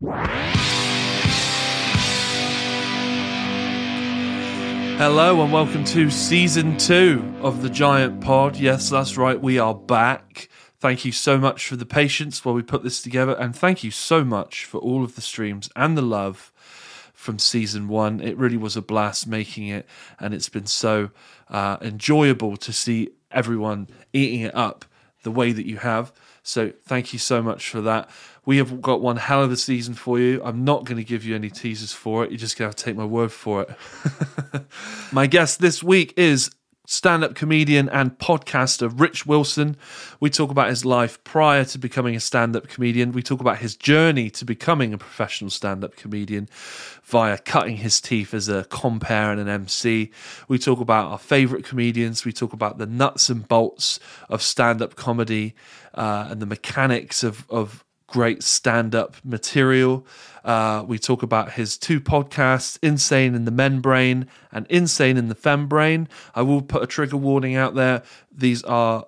Hello and welcome to season two of the Giant Pod. Yes, that's right, we are back. Thank you so much for the patience while we put this together, and thank you so much for all of the streams and the love from season one. It really was a blast making it, and it's been so uh, enjoyable to see everyone eating it up the way that you have. So, thank you so much for that. We have got one hell of a season for you. I'm not going to give you any teasers for it. You're just going to have to take my word for it. my guest this week is stand up comedian and podcaster Rich Wilson. We talk about his life prior to becoming a stand up comedian. We talk about his journey to becoming a professional stand up comedian via cutting his teeth as a compere and an MC. We talk about our favourite comedians. We talk about the nuts and bolts of stand up comedy uh, and the mechanics of, of great stand up material. Uh, we talk about his two podcasts, Insane in the Men Brain and Insane in the Fem Brain. I will put a trigger warning out there. These are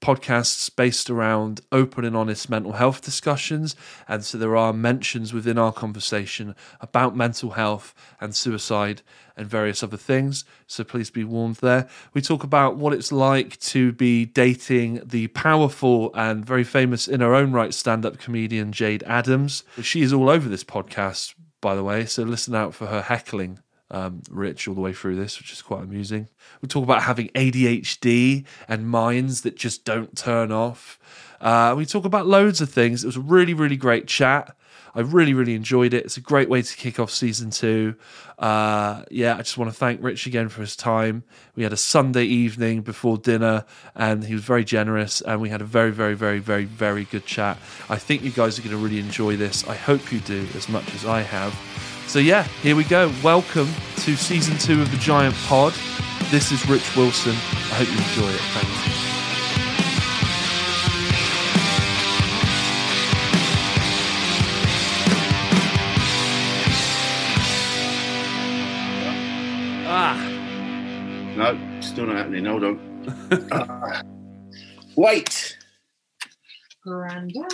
podcasts based around open and honest mental health discussions. And so there are mentions within our conversation about mental health and suicide and various other things. So please be warned there. We talk about what it's like to be dating the powerful and very famous in her own right stand up comedian Jayde Adams. She is all over this podcast, by the way. So listen out for her heckling um, Rich all the way through this, which is quite amusing. We talk about having ADHD and minds that just don't turn off. Uh, we talk about loads of things. It was a really, really great chat. I really, really enjoyed it. It's a great way to kick off season two. Uh, yeah, I just want to thank Rich again for his time. We had a Sunday evening before dinner, and he was very generous, and we had a very, very, very, very, very good chat. I think you guys are going to really enjoy this. I hope you do as much as I have. So, yeah, here we go. Welcome to season two of the Giant Pod. This is Rich Wilson. I hope you enjoy it. Thank you. Ah, No, still not happening. Hold on. Ah. wait. Grandad.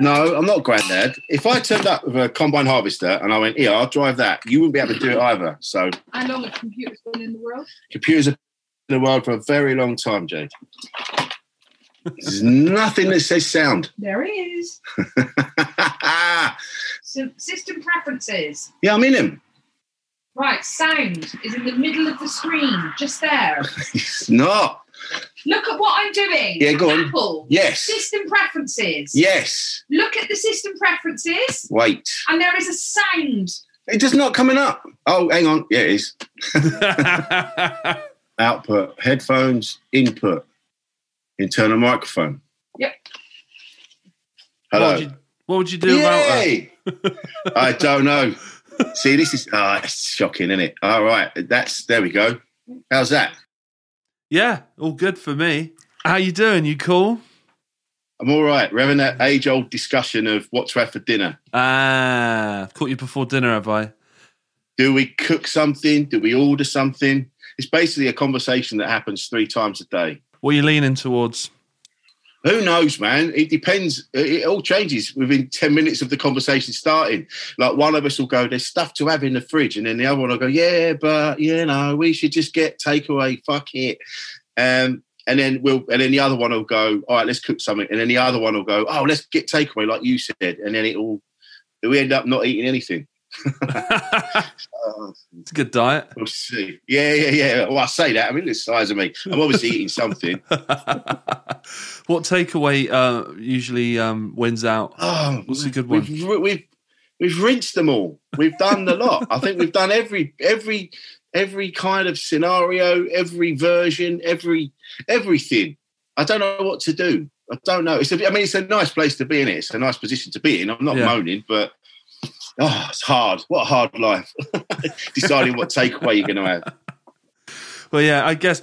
No, I'm not granddad. If I turned up with a combine harvester and I went, here, I'll drive that, you wouldn't be able to do it either. So How long have computers been in the world? computers have been in the world for a very long time, Jayde. There's nothing that says sound. There is. So system preferences. yeah, I'm in him. Right, sound is in the middle of the screen, just there. It's not. Look at what I'm doing. Yeah, go on. Apple. Yes. System preferences. Yes. Look at the system preferences, Wait. and there is a sound. It does not coming up. Oh, hang on. Yeah, it is. Output, headphones, input, internal microphone. Yep. what, Hello. would you, what would you do about that? I don't know. See, this is ah, it's shocking, isn't it? All right, that's there we go. How's that? Yeah, all good for me. How you doing? You cool? I'm all right. We're having that age-old discussion of what to have for dinner. Ah, caught you before dinner, have I? Do we cook something? Do we order something? It's basically a conversation that happens three times a day. What are you leaning towards? Who knows, man? It depends. It all changes within 10 minutes of the conversation starting. Like one of us will go, There's stuff to have in the fridge. And then the other one will go, Yeah, but you know, we should just get takeaway. Fuck it. Um, and then we'll and then the other one will go, All right, let's cook something. And then the other one will go, Oh, let's get takeaway, like you said. And then it all we end up not eating anything. It's a good diet. we'll see. Yeah, yeah, yeah. Well, I say that. I mean, the size of me. I'm obviously eating something. what takeaway uh, usually um, wins out? Oh, What's a good one? We've, we've we've rinsed them all. We've done the lot. I think we've done every every every kind of scenario, every version, every everything. I don't know what to do. I don't know. It's a, I mean, it's a nice place to be in. It. It's a nice position to be in. I'm not Yeah. moaning, but oh, it's hard. What a hard life. Deciding what takeaway you're going to have. Well, yeah, I guess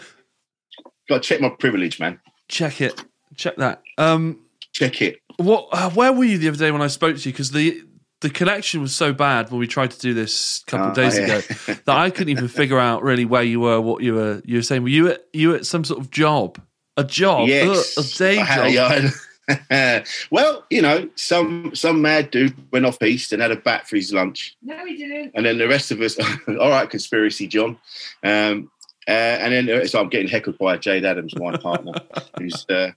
Got to check my privilege, man. check it, check that. Um, Check it. what? Uh, where were you the other day when I spoke to you? Because the the connection was so bad when we tried to do this a couple of Oh, days yeah. ago that I couldn't even figure out really where you were, what you were. You were saying, were you at you at some sort of job? A job, Yes. Ugh, a day I had, job. yeah, had- well, you know, some some mad dude went off east and had a bat for his lunch, No, he didn't. and then the rest of us, all right, conspiracy, John. Um, uh, and then uh, so I'm getting heckled by Jayde Adams, my partner, who's uh,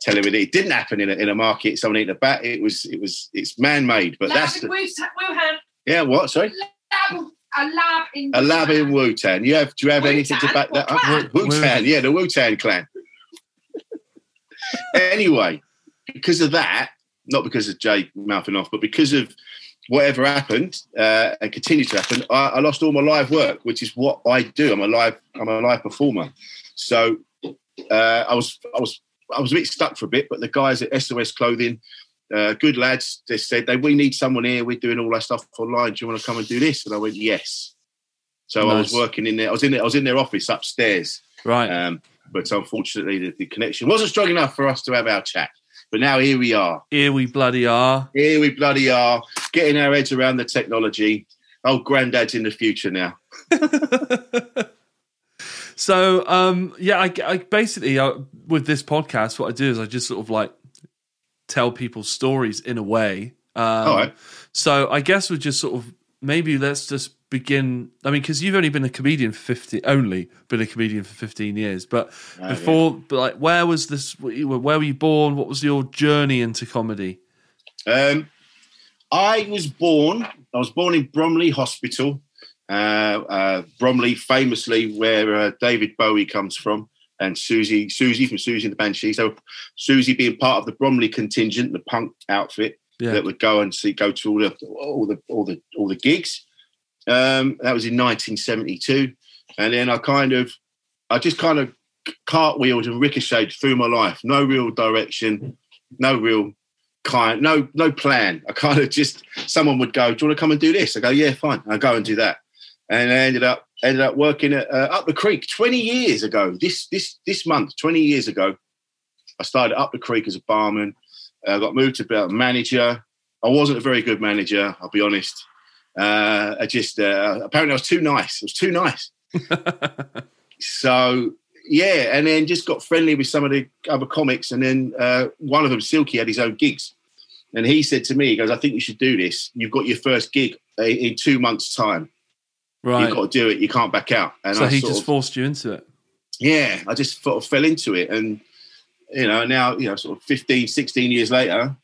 telling me that it didn't happen in a, in a market. Someone ate a bat. It was it was it's man made, but that's Lab in the, Wuhan. Yeah. What? Sorry, Lab, a lab in a lab in Wuhan. You have do you have anything to back that up? clan? Wu yeah, the Wu-Tang clan. anyway, because of that, not because of Jay mouthing off, but because of whatever happened uh, and continued to happen, I, I lost all my live work, which is what I do. I'm a live, I'm a live performer. So uh, I was, I was, I was a bit stuck for a bit. But the guys at SOS Clothing, uh, good lads, they said they we need someone here. We're doing all our stuff online. Do you want to come and do this? And I went yes. So I was working in there. I was in there. I was in their office upstairs. Right. Um, but unfortunately, the, the connection wasn't strong enough for us to have our chat. But now here we are. Here we bloody are. Here we bloody are, getting our heads around the technology. Oh, granddad's in the future now. So, um, yeah, I, I basically uh, with this podcast, what I do is I just sort of like tell people stories in a way. Um, All right. So, I guess we just sort of maybe let's just begin. I mean, because you've only been a comedian for fifty, only been a comedian for fifteen years, but Oh, before, but like, where was this? Where were you born? What was your journey into comedy? Um, I was born. I was born in Bromley Hospital. Uh, uh, Bromley, famously, where uh, David Bowie comes from, and Siouxsie, Siouxsie from Siouxsie and the Banshees. So Siouxsie being part of the Bromley contingent, the punk outfit Yeah. that would go and see, go to all the all the all the all the gigs. Um, that was in 1972, and then I kind of, I just kind of cartwheeled and ricocheted through my life. No real direction, no real kind, no no plan. I kind of just someone would go, "Do you want to come and do this?" I go, "Yeah, fine." I go and do that, and I ended up ended up working at uh, Up the Creek 20 years ago. This this this month, 20 years ago, I started Up the Creek as a barman. I got moved to be a manager. I wasn't a very good manager, I'll be honest. Uh, I just uh, apparently I was too nice. I was too nice. so yeah, and then just got friendly with some of the other comics, and then uh, one of them, Silky, had his own gigs, and he said to me, "He goes, I think you should do this. You've got your first gig in two months' time. Right. You've got to do it. You can't back out." And so I he just of- forced you into it. yeah, I just sort of fell into it. And, you know, now, you know, sort of 15, 16 years later,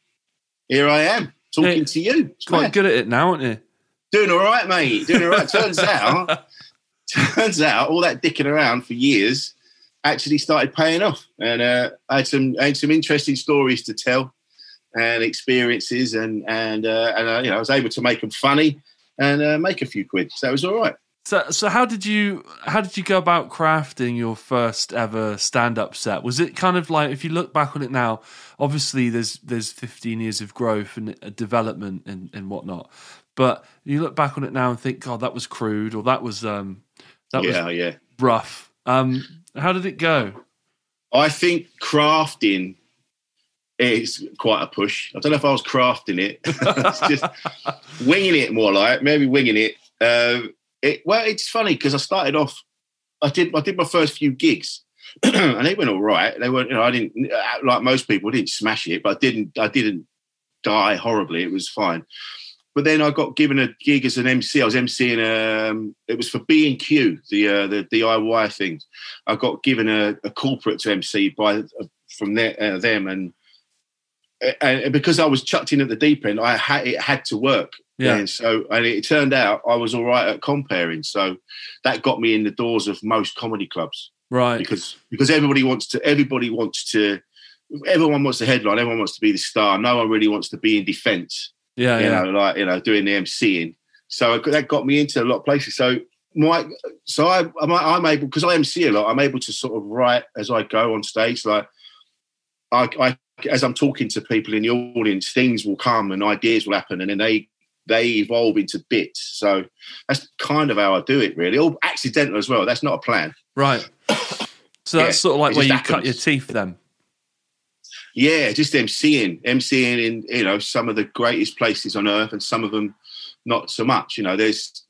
here I am talking to you. It's Quite mad. good at it now, aren't you? Doing all right, mate. Doing all right. turns out, turns out all that dicking around for years actually started paying off. And uh, I had some, I had some interesting stories to tell and experiences. And, and, uh, and uh, you know, I was able to make them funny and uh, make a few quid. So it was all right. So, so how did you how did you go about crafting your first ever stand up set? Was it kind of like if you look back on it now? Obviously, there's there's 15 years of growth and uh, development and, and whatnot. But you look back on it now and think, God, that was crude or that was um that was yeah, yeah. rough. Um, how did it go? I think crafting is quite a push. I don't know if I was crafting it. it's just winging it more like maybe winging it. Um, it well, it's funny because I started off. I did I did my first few gigs, and they went all right. They weren't, you know, I didn't like most people. I didn't smash it, but I didn't. I didn't die horribly. It was fine. But then I got given a gig as an MC. I was MCing. Um, it was for B and Q, the uh, the DIY things. I got given a, a corporate to MC by uh, from there, uh, them, and and because I was chucked in at the deep end, I had it had to work. Yeah. And so, and it turned out I was all right at compering. So that got me in the doors of most comedy clubs Right. because because everybody wants to everybody wants to everyone wants the headline. Everyone wants to be the star. No one really wants to be in defence Yeah. you Yeah. know, like you know, doing the MCing. So that got me into a lot of places. So my, so I, I'm, I'm able because I MC a lot. I'm able to sort of write as I go on stage. Like I, I, as I'm talking to people in the audience, things will come and ideas will happen, and then they they evolve into bits. So that's kind of how I do it, really. All accidental as well. That's not a plan. Right. So that's Yeah, sort of like where you just cut your teeth then. Yeah, just MCing, MCing in you know some of the greatest places on earth, and some of them not so much. You know, there's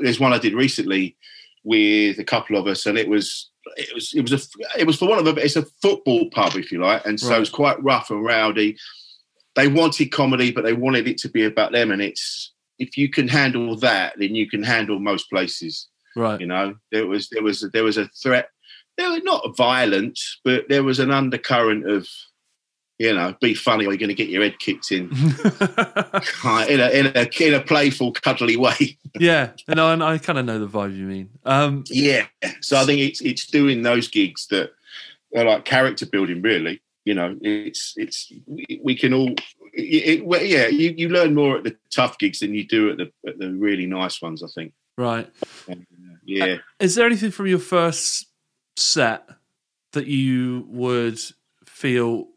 there's one I did recently with a couple of us, and it was it was it was a it was for one of them. It's a football pub, if you like, and so Right. it's quite rough and rowdy. They wanted comedy, but they wanted it to be about them, and it's if you can handle that, then you can handle most places. Right. You know, there was there was there was a threat. There was not violence, but there was an undercurrent of, you know, be funny or you're going to get your head kicked in, in a in a in a playful, cuddly way. yeah, and I, I kind of know the vibe you mean. Um, Yeah. So I think it's it's doing those gigs that are like character building. Really, you know, it's it's we can all. It, well, yeah, you, you learn more at the tough gigs than you do at the at the really nice ones. I think. right. Yeah. Is there anything from your first set that you would feel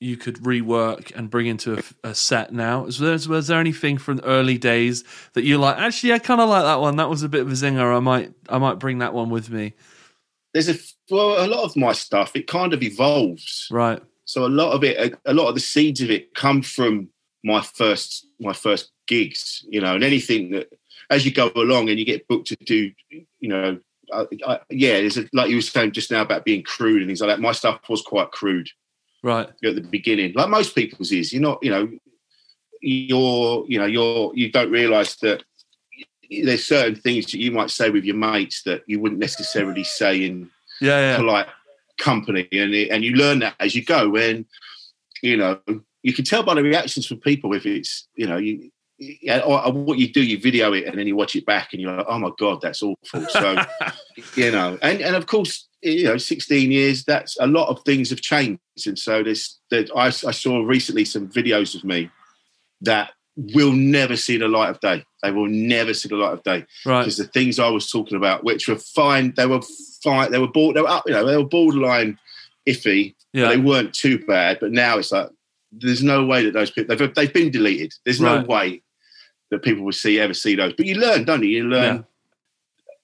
you could rework and bring into a, a set now? Is there, was there anything from early days that you like? Actually, I kind of like that one. That was a bit of a zinger. I might, I might bring that one with me. There's a well, a lot of my stuff. It kind of evolves. Right. So a lot of it, a, a lot of the seeds of it come from my first my first gigs, you know, and anything that as you go along and you get booked to do, you know, I, I, yeah, like you were saying just now about being crude and things like that. My stuff was quite crude Right. at the beginning, like most people's is. You're not, you know, you're, you know, you're you don't realise that there's certain things that you might say with your mates that you wouldn't necessarily say in Yeah. Yeah. polite company and it, and you learn that as you go when you know you can tell by the reactions from people if it's you know you yeah, or, or what you do you video it and then you watch it back and you're like oh my god that's awful so you know and and of course you know 16 years that's a lot of things have changed and so there's there, I, I saw recently some videos of me that will never see the light of day they will never see the light of day right. because the things I was talking about, which were fine, they were fine, they were bored, they were up, you know, they were borderline iffy, but Yeah. they weren't too bad. But now it's like there's no way that those people they've they've been deleted. There's no way that people will see ever see those. But you learn, don't you? You learn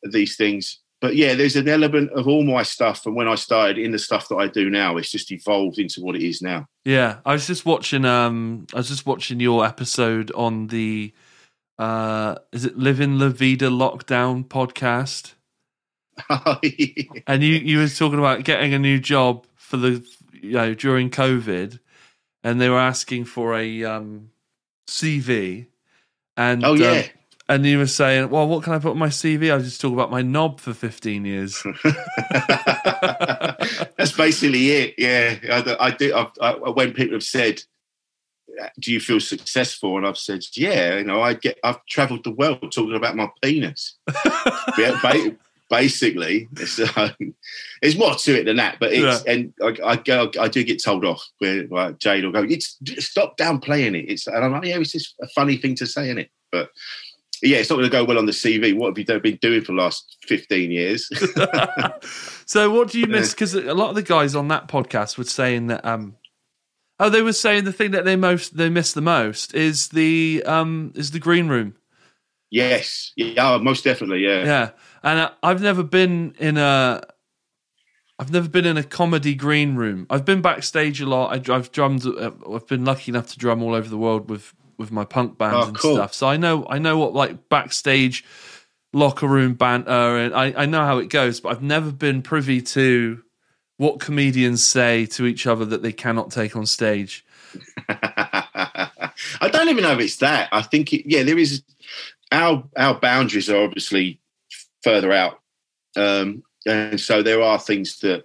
these things. But yeah, there's an element of all my stuff from when I started in the stuff that I do now. It's just evolved into what it is now. Yeah, I was just watching. Um, I was just watching your episode on the. Uh, is it Living La Vida Lockdown podcast? And you you was talking about getting a new job for the you know during COVID, and they were asking for a um, CV, and oh um, yeah. and you were saying, well, what can I put on my CV? I just talk about my knob for fifteen years. That's basically it. Yeah, I, I do. I, I, when people have said, "Do you feel successful?" and I've said, "Yeah," you know, I get. I've travelled the world talking about my penis. Yeah, basically, it's, um, there's more to it than that. But it's and I, I go. I do get told off where like Jayde will go, "It's stop downplaying it." It's and I'm like, "Yeah, it's just a funny thing to say, is it?" But yeah, it's not going to go well on the CV. What have you been doing for the last 15 years? so what do you miss? Because a lot of the guys on that podcast were saying that. Um, oh, they were saying the thing that they most they miss the most is the um is the green room. yes. Yeah, oh, most definitely. Yeah. Yeah, and I've never been in a. I've never been in a comedy green room. I've been backstage a lot. I, I've drummed. uh, I've been lucky enough to drum all over the world with with my punk bands Oh, and cool. stuff. So I know I know what like backstage locker room banter and I, I know how it goes, but I've never been privy to what comedians say to each other that they cannot take on stage. I don't even know if it's that. I think it, yeah, there is our our boundaries are obviously further out, um, and so there are things that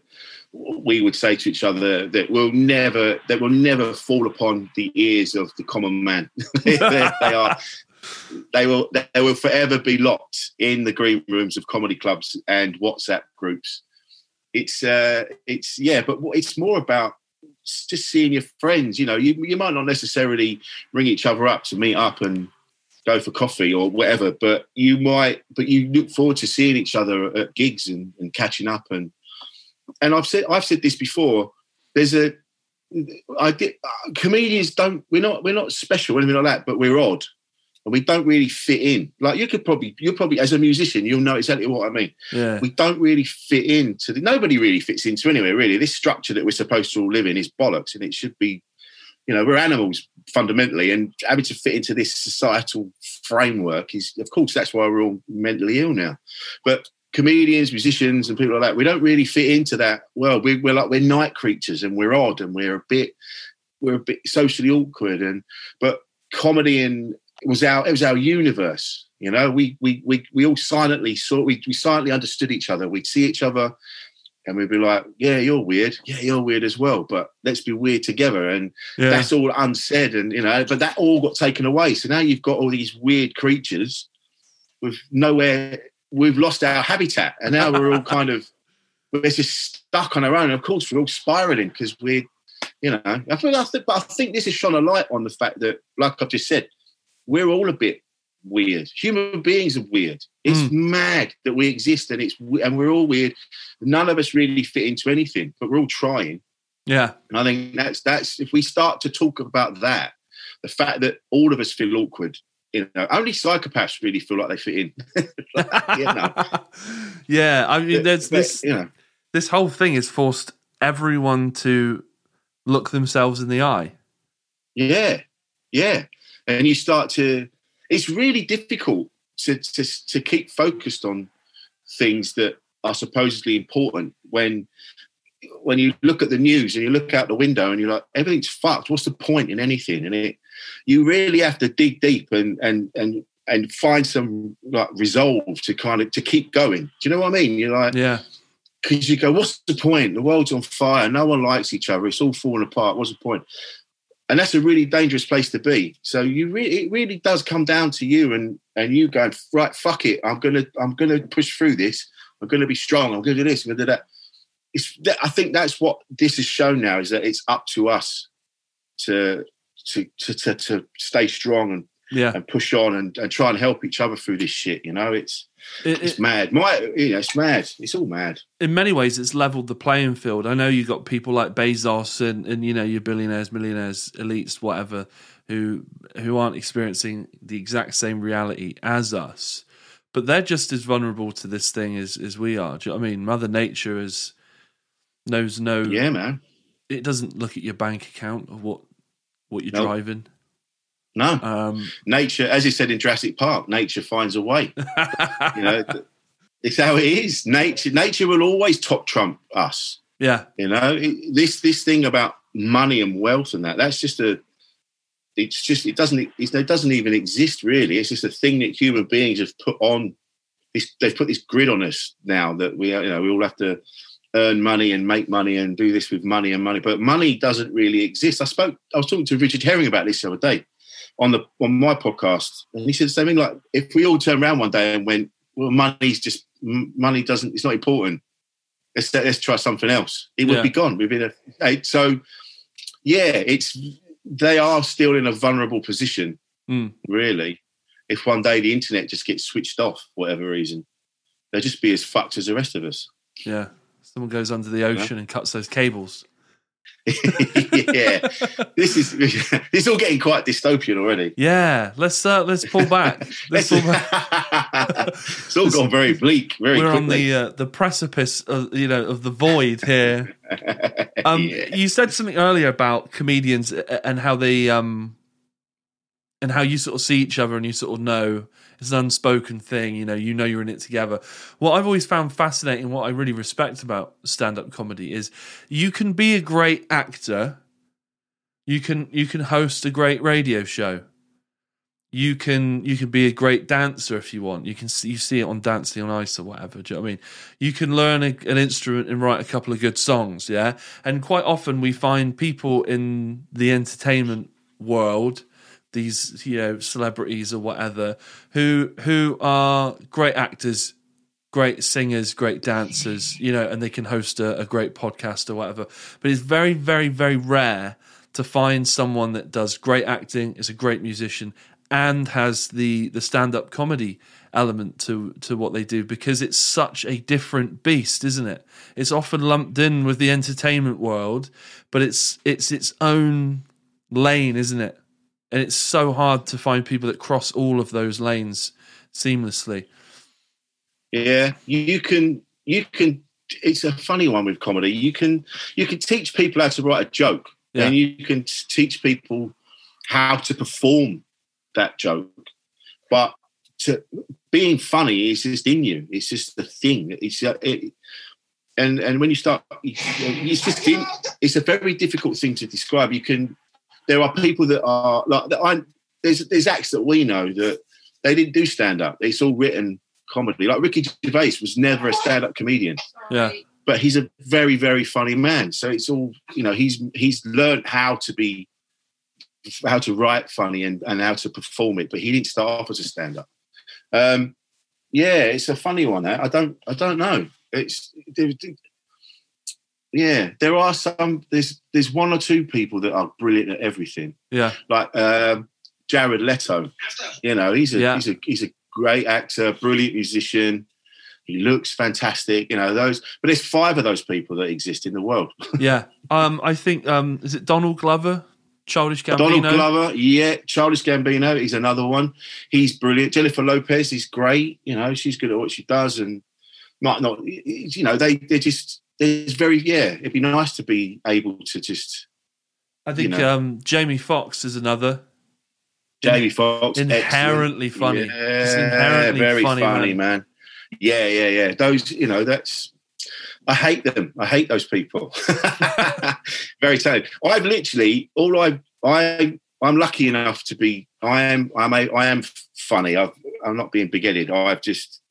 we would say to each other that will never that will never fall upon the ears of the common man. they, they are they will they will forever be locked in the green rooms of comedy clubs and WhatsApp groups. It's uh, it's yeah, but it's more about just seeing your friends. You know, you you might not necessarily ring each other up to meet up and go for coffee or whatever, but you might. But you look forward to seeing each other at gigs and, and catching up. And and I've said I've said this before. There's a I get comedians don't we're not we're not special or anything like that, but we're odd. And we don't really fit in. Like you could probably, you're probably as a musician, you'll know exactly what I mean Yeah, we don't really fit into the, nobody really fits into anywhere really this structure that we're supposed to all live in is bollocks and it should be you know we're animals fundamentally and having to fit into this societal framework is of course that's why we're all mentally ill now but comedians, musicians, and people like that, we don't really fit into that world. We, we're like we're night creatures, and we're odd, and we're a bit we're a bit socially awkward. And but comedy and was our it was our universe. You know, we we we we all silently saw we we silently understood each other. We'd see each other and we'd be like, Yeah, you're weird. Yeah, you're weird as well. But let's be weird together. And Yeah. that's all unsaid. And you know, but that all got taken away. So now you've got all these weird creatures with nowhere we've lost our habitat. And now we're all kind of we're just stuck on our own. Of course, we're all spiraling because we're you know, I think, I think, but I think this has shone a light on the fact that, like I've just said, we're all a bit weird. Human beings are weird. It's mm. mad that we exist, and it's and we're all weird. None of us really fit into anything, but we're all trying. Yeah. And I think that's that's if we start to talk about that, the fact that all of us feel awkward. You know, only psychopaths really feel like they fit in. you know, yeah. I mean, there's But, this you know, this whole thing has forced everyone to look themselves in the eye. Yeah, yeah, and you start to. It's really difficult to to to keep focused on things that are supposedly important when when you look at the news and you look out the window and you're like everything's fucked. What's the point in anything? And it you really have to dig deep and and and and find some like resolve to kind of to keep going. Do you know what I mean? You're like Yeah. because you go, what's the point? The world's on fire. No one likes each other. It's all falling apart. What's the point? And that's a really dangerous place to be. So you really, it really does come down to you and and you going right. Fuck it. I'm gonna, I'm gonna push through this. I'm gonna be strong. I'm gonna do this. I'm gonna do that. It's. I think that's what this has shown now is that it's up to us to to to to, to stay strong and, Yeah. and push on and, and try and help each other through this shit. You know, it's It- it's it- mad. My, you know, it's mad. It's all mad. in many ways, it's leveled the playing field. I know you got people like Bezos and, and you know your billionaires, millionaires, elites, whatever, who who aren't experiencing the exact same reality as us, but they're just as vulnerable to this thing as as we are. Do you know what I mean? Mother Nature is knows no. Yeah, man. It doesn't look at your bank account or what what you're Nope. driving. No. Um, nature, as you said in Jurassic Park, nature finds a way. You know, it's how it is. Nature, nature will always top trump us. yeah, You know, It- this this thing about money and wealth and that that's just a. It's just it doesn't it's, it doesn't even exist really. It's just a thing that human beings have put on. This, they've put this grid on us now that we you know we all have to earn money and make money and do this with money and money. But money doesn't really exist. I spoke. I was talking to Richard Herring about this the other day on the on my podcast, and he said the same thing. Like if we all turn around one day and went, "Well, money's just money doesn't. It's not important. Let's let's try something else." It would Yeah. be gone within a. So, yeah, it's they are still in a vulnerable position, Mm. really. If one day the internet just gets switched off, for whatever reason, they'll just be as fucked as the rest of us. yeah. Someone goes under the ocean and cuts those cables. yeah, this is this is all getting quite dystopian already. Yeah, let's uh, let's pull back. Let's pull back. it's all gone very bleak, very We're on the uh, the precipice, of, you know, of the void here. Um, Yeah. You said something earlier about comedians and how they um, and how you sort of see each other and you sort of know it's an unspoken thing. You know, you know you're in it together. What I've always found fascinating, what I really respect about stand up comedy is you can be a great actor, you can you can host a great radio show. You can you can be a great dancer if you want. You can see, you see it on Dancing on Ice or whatever. Do you know what I mean? You can learn a, an instrument and write a couple of good songs. Yeah, and quite often we find people in the entertainment world, these you know celebrities or whatever, who who are great actors, great singers, great dancers. You know, and they can host a, a great podcast or whatever. But it's very very very rare to find someone that does great acting, is a great musician, and has the the stand up comedy element to to what they do because it's such a different beast, isn't it? It's often lumped in with the entertainment world, but it's it's its own lane, isn't it? And it's so hard to find people that cross all of those lanes seamlessly. Yeah, you can. You can. It's a funny one with comedy. You can. You can teach people how to write a joke, Yeah. and you can teach people how to perform that joke. But to being funny is just in you. It's just the thing. It's uh, it, and and when you start, it's just in, it's a very difficult thing to describe. You can there are people that are like that. I there's there's acts that we know that they didn't do stand up. It's all written comedy. Like Ricky Gervais was never a stand up comedian. Yeah. But he's a very very funny man. So it's all you know. He's he's learned how to be how to write funny and, and how to perform it, but he didn't start off as a stand up. Um, yeah, it's a funny one. I don't I don't know. It's yeah, there are some. There's there's one or two people that are brilliant at everything. Yeah. Like um, Jared Leto. You know, he's a Yeah. he's a he's a great actor, brilliant musician. He looks fantastic. You know those, but there's five of those people that exist in the world. Yeah. Um, I think um, is it Donald Glover, Childish Gambino? Donald Glover, yeah. Childish Gambino, he's another one. He's brilliant. Jennifer Lopez is great. You know, she's good at what she does, and not not you know they they're just there's very yeah. It'd be nice to be able to just I think you know. um, Jamie Foxx is another. Jamie Foxx Inherently excellent. funny. Yeah, Just inherently very funny, funny, man. man. Yeah, yeah, yeah. Those, you know, that's. I hate them. I hate those people. very talented. I've literally all I I I'm lucky enough to be. I am. I'm. A, I am funny. I've, I'm not being big-headed. I've just.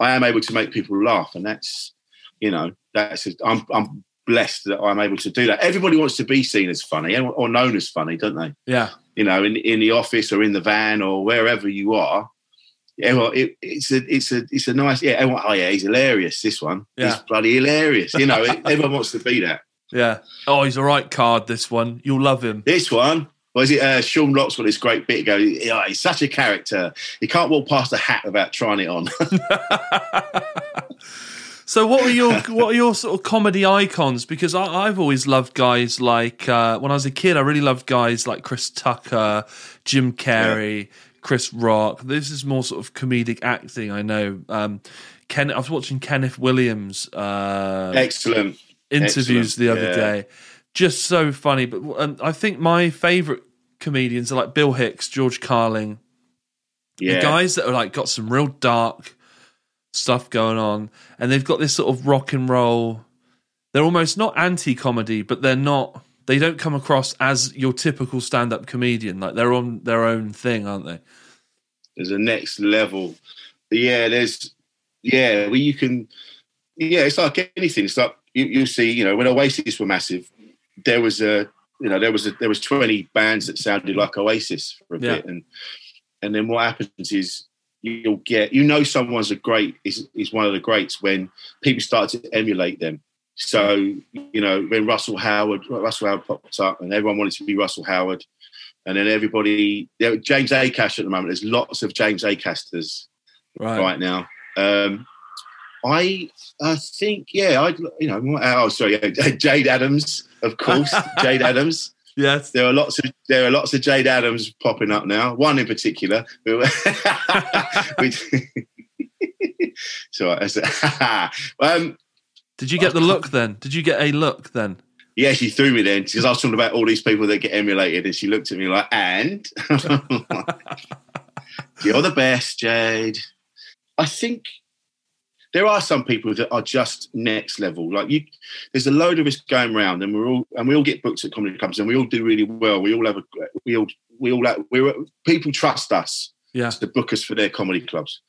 I am able to make people laugh, and that's. You know, that's. I'm. I'm blessed that I'm able to do that. Everybody wants to be seen as funny or known as funny, don't they? Yeah. you know, in, in the office or in the van or wherever you are. Yeah, well, it, it's a it's a it's a nice yeah. everyone, Oh yeah, he's hilarious. This one, Yeah. he's bloody hilarious. You know, everyone wants to be that. Yeah. Oh, he's a right card. This one, you'll love him. This one was it. Uh, Sean Lock's got this great bit. Go, yeah, he's such a character. He can't walk past a hat without trying it on. So, what are your what are your sort of comedy icons? Because I, I've always loved guys like uh, when I was a kid. I really loved guys like Chris Tucker, Jim Carrey, Chris Rock. This is more sort of comedic acting. I know. Um, Ken, I was watching Kenneth Williams uh, Excellent. interviews excellent, the other yeah. day. Just so funny. But um, I think my favorite comedians are like Bill Hicks, George Carlin, Yeah, the guys that are like got some real dark stuff going on and they've got this sort of rock and roll they're almost not anti-comedy but they're not they don't come across as your typical stand-up comedian like they're on their own thing aren't they there's a next level. Yeah, there's yeah, where you can yeah, it's like anything. It's like you, you see, you know, when Oasis were massive, there was a you know, there was a there was 20 bands that sounded like Oasis for a Yeah. bit. And and then what happens is you'll get you know someone's a great is is one of the greats when people start to emulate them. So, you know, when Russell Howard Russell Howard popped up and everyone wanted to be Russell Howard. And then everybody, there- James Acash at the moment. There's lots of James Acasters right, right now. Um, I I think yeah, I you know oh sorry Jayde Adams of course Jayde Adams. Yes There are lots of there are lots of Jayde Adams popping up now. One in particular. so um, did you get the look then did you get a look then yeah, she threw me then because I was talking about all these people that get emulated, and she looked at me like, "And you're the best, Jayde." I think there are some people that are just next level. Like you, there's a load of us going around, and we're all and we all get booked at comedy clubs, and we all do really well. We all have a we all we all have, we're people trust us yeah to book us for their comedy clubs.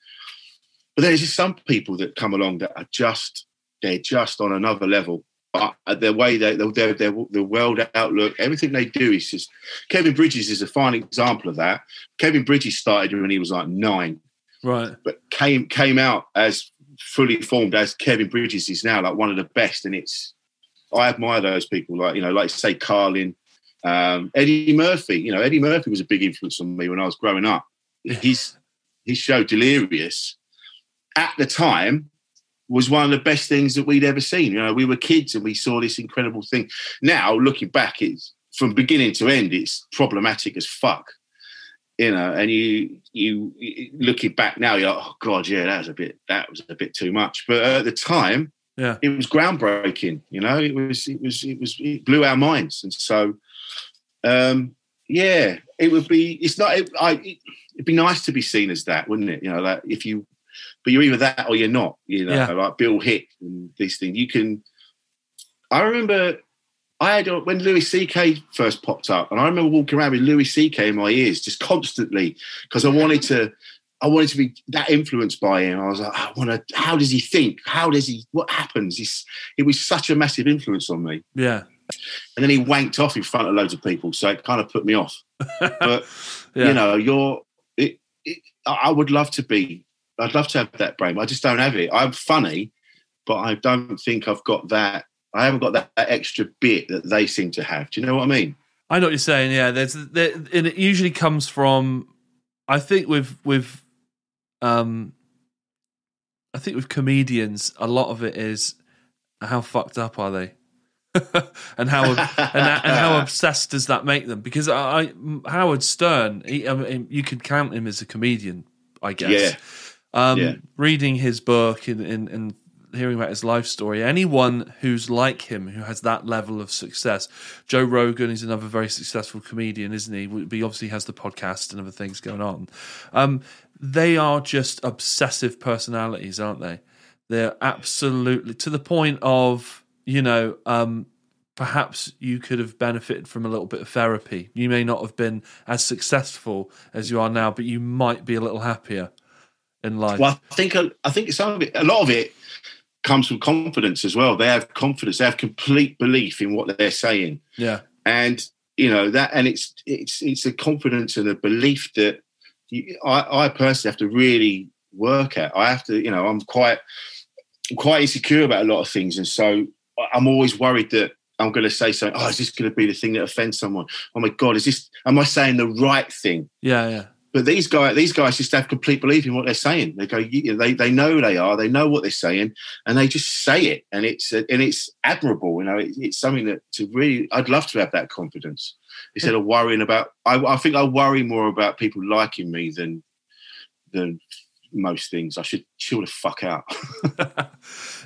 But there's just some people that come along that are just they're just on another level. But uh, the way they their their the world outlook, everything they do is just. Kevin Bridges is a fine example of that. Kevin Bridges started when he was like nine, right but came came out as fully formed as Kevin Bridges is now, like one of the best. And it's I admire those people, like you know, like say Carlin, um, Eddie Murphy. You know, Eddie Murphy was a big influence on me when I was growing up. His his show Delirious at the time was one of the best things that we'd ever seen. You know, we were kids and we saw this incredible thing. Now looking back, it's from beginning to end, it's problematic as fuck. You know, and you you, you looking back now, you're like, oh god, yeah, that was a bit that was a bit too much. But at the time, yeah it was groundbreaking. You know, it was it was it was it blew our minds, and so um, yeah, it would be. It's not. It, I, it, it'd be nice to be seen as that, wouldn't it? You know, that if you but you're either that or you're not. You know, Yeah. like Bill Hick and these things. You can. I remember I had when Louis C.K. first popped up, and I remember walking around with Louis C.K. in my ears just constantly because I wanted to. I wanted to be that influenced by him. I was like, I want to. How does he think? How does he? What happens? He's, it was such a massive influence on me. Yeah. And then he wanked off in front of loads of people, so it kind of put me off. But Yeah. you know, you're. It, it, I would love to be. I'd love to have that brain. I just don't have it. I'm funny, but I don't think I've got that. I haven't got that, that extra bit that they seem to have. Do you know what I mean? I know what you're saying. Yeah, there's there, and it usually comes from. I think with with, um, I think with comedians, a lot of it is how fucked up are they, and how and, and how obsessed does that make them? Because I, I Howard Stern, he, I mean, you could count him as a comedian, I guess. Yeah. Um, Yeah. Reading his book and, and, and hearing about his life story, anyone who's like him, who has that level of success, Joe Rogan is another very successful comedian, isn't he? He obviously has the podcast and other things going on. Um, they are just obsessive personalities, aren't they? They're absolutely to the point of, you know, um, perhaps you could have benefited from a little bit of therapy. You may not have been as successful as you are now, but you might be a little happier in life. Well, I think I think some of it, a lot of it, comes from confidence as well. They have confidence. They have complete belief in what they're saying, Yeah. and you know that. And it's it's it's a confidence and a belief that you, I, I personally have to really work at. I have to, you know, I'm quite I'm quite insecure about a lot of things, and so I'm always worried that. I'm going to say something. Oh, is this going to be the thing that offends someone? Oh my God, is this? Am I saying the right thing? Yeah, yeah. But these guys, these guys just have complete belief in what they're saying. They go, they they know they are, they know what they're saying, and they just say it, and it's and it's admirable. You know, it, it's something that to really, I'd love to have that confidence instead of worrying about. I, I think I worry more about people liking me than than most things. I should chill the fuck out.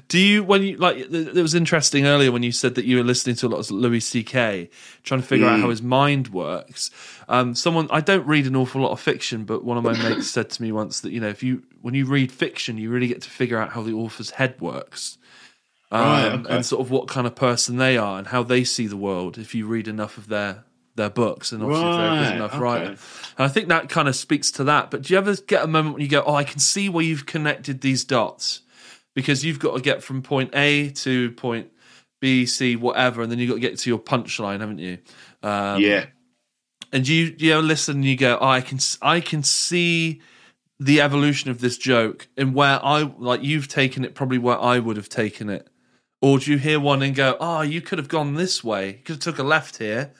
Do you when you like? It was interesting earlier when you said that you were listening to a lot of Louis C.K. trying to figure out Mm. how his mind works. Um, someone I don't read an awful lot of fiction, but one of my mates said to me once that you know if you when you read fiction, you really get to figure out how the author's head works. Um, Right, okay. and sort of what kind of person they are and how they see the world if you read enough of their their books and obviously if they're a good Right, enough okay. writer. And I think that kind of speaks to that. But do you ever get a moment when you go, "Oh, I can see where you've connected these dots," because you've got to get from point A to point B, C, whatever, and then you've got to get to your punchline, haven't you? Um, yeah, And you you know, listen and you go, oh, I can I can see the evolution of this joke and where I like you've taken it probably where I would have taken it. Or do you hear one and go, oh, you could have gone this way, you could have took a left here,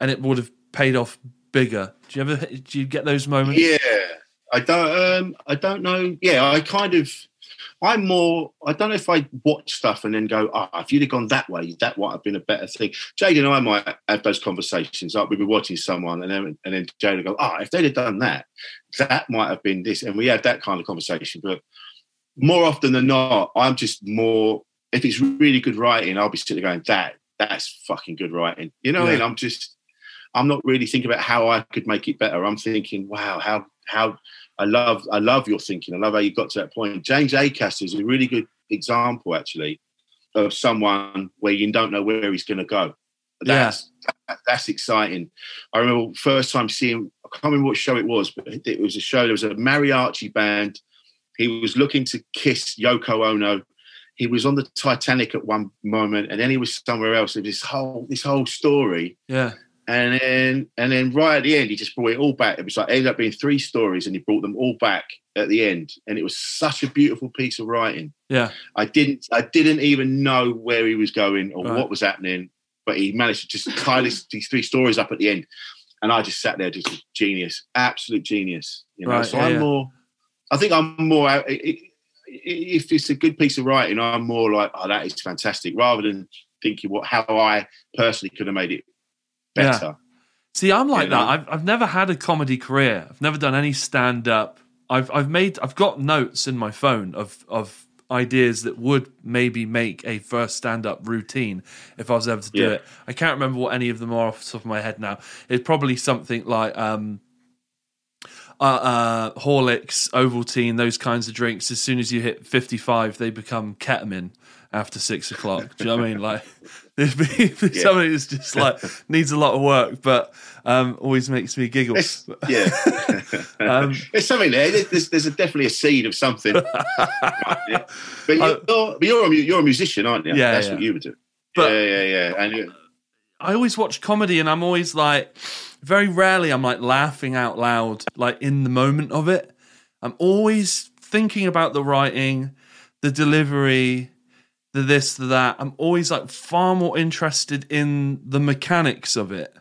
and it would have paid off bigger. Do you ever do you get those moments? yeah. I don't. Um, I don't know. Yeah, I kind of. I'm more. I don't know if I watch stuff and then go, ah, if you'd have gone that way, that might have been a better thing. Jayde and I might have those conversations. Like we'd be watching someone, and then and then Jayde would go, ah, if they'd have done that, that might have been this, and we had that kind of conversation. But more often than not, I'm just more. If it's really good writing, I'll be sitting there going, that that's fucking good writing. You know what I mean? I'm just. I'm not really thinking about how I could make it better. I'm thinking, wow, how how I love I love your thinking. I love how you got to that point. James Acaster is a really good example, actually, of someone where you don't know where he's going to go. That's that- that's exciting. I remember first time seeing. I can't remember what show it was, but it was a show. There was a mariachi band. He was looking to kiss Yoko Ono. He was on the Titanic at one moment, and then he was somewhere else. This whole this whole story Yeah. And then and then right at the end, he just brought it all back. It was like it ended up being three stories, and he brought them all back at the end. And it was such a beautiful piece of writing. Yeah. I didn't I didn't even know where he was going or Right. what was happening, but he managed to just tie this, these three stories up at the end. And I just sat there, just genius, absolute genius. You know, Right, so yeah, I'm yeah. more. I think I'm more. out- i- i- If it's a good piece of writing, I'm more like, oh, that is fantastic, rather than thinking what how I personally could have made it Yeah. See, I'm like You that. I've I've never had a comedy career. I've never done any stand up. I've I've made I've got notes in my phone of of ideas that would maybe make a first stand up routine if I was able to do Yeah. it. I can't remember what any of them are off the top of my head now. It's probably something like um uh, uh, Horlicks, Ovaltine, those kinds of drinks. As soon as you hit fifty-five, they become ketamine after six o'clock. Do you know what I mean? Like there's yeah. something that's just like needs a lot of work, but um, always makes me giggle. It's, yeah, um, there's something there. There's, there's a, definitely a seed of something. yeah. But, you're, but you're, a, you're a musician, aren't you? Yeah, that's yeah. what you would do. But yeah, yeah, yeah. And I always watch comedy, and I'm always like, very rarely I'm like laughing out loud, like in the moment of it. I'm always thinking about the writing, the delivery, the this, the that. I'm always like far more interested in the mechanics of it.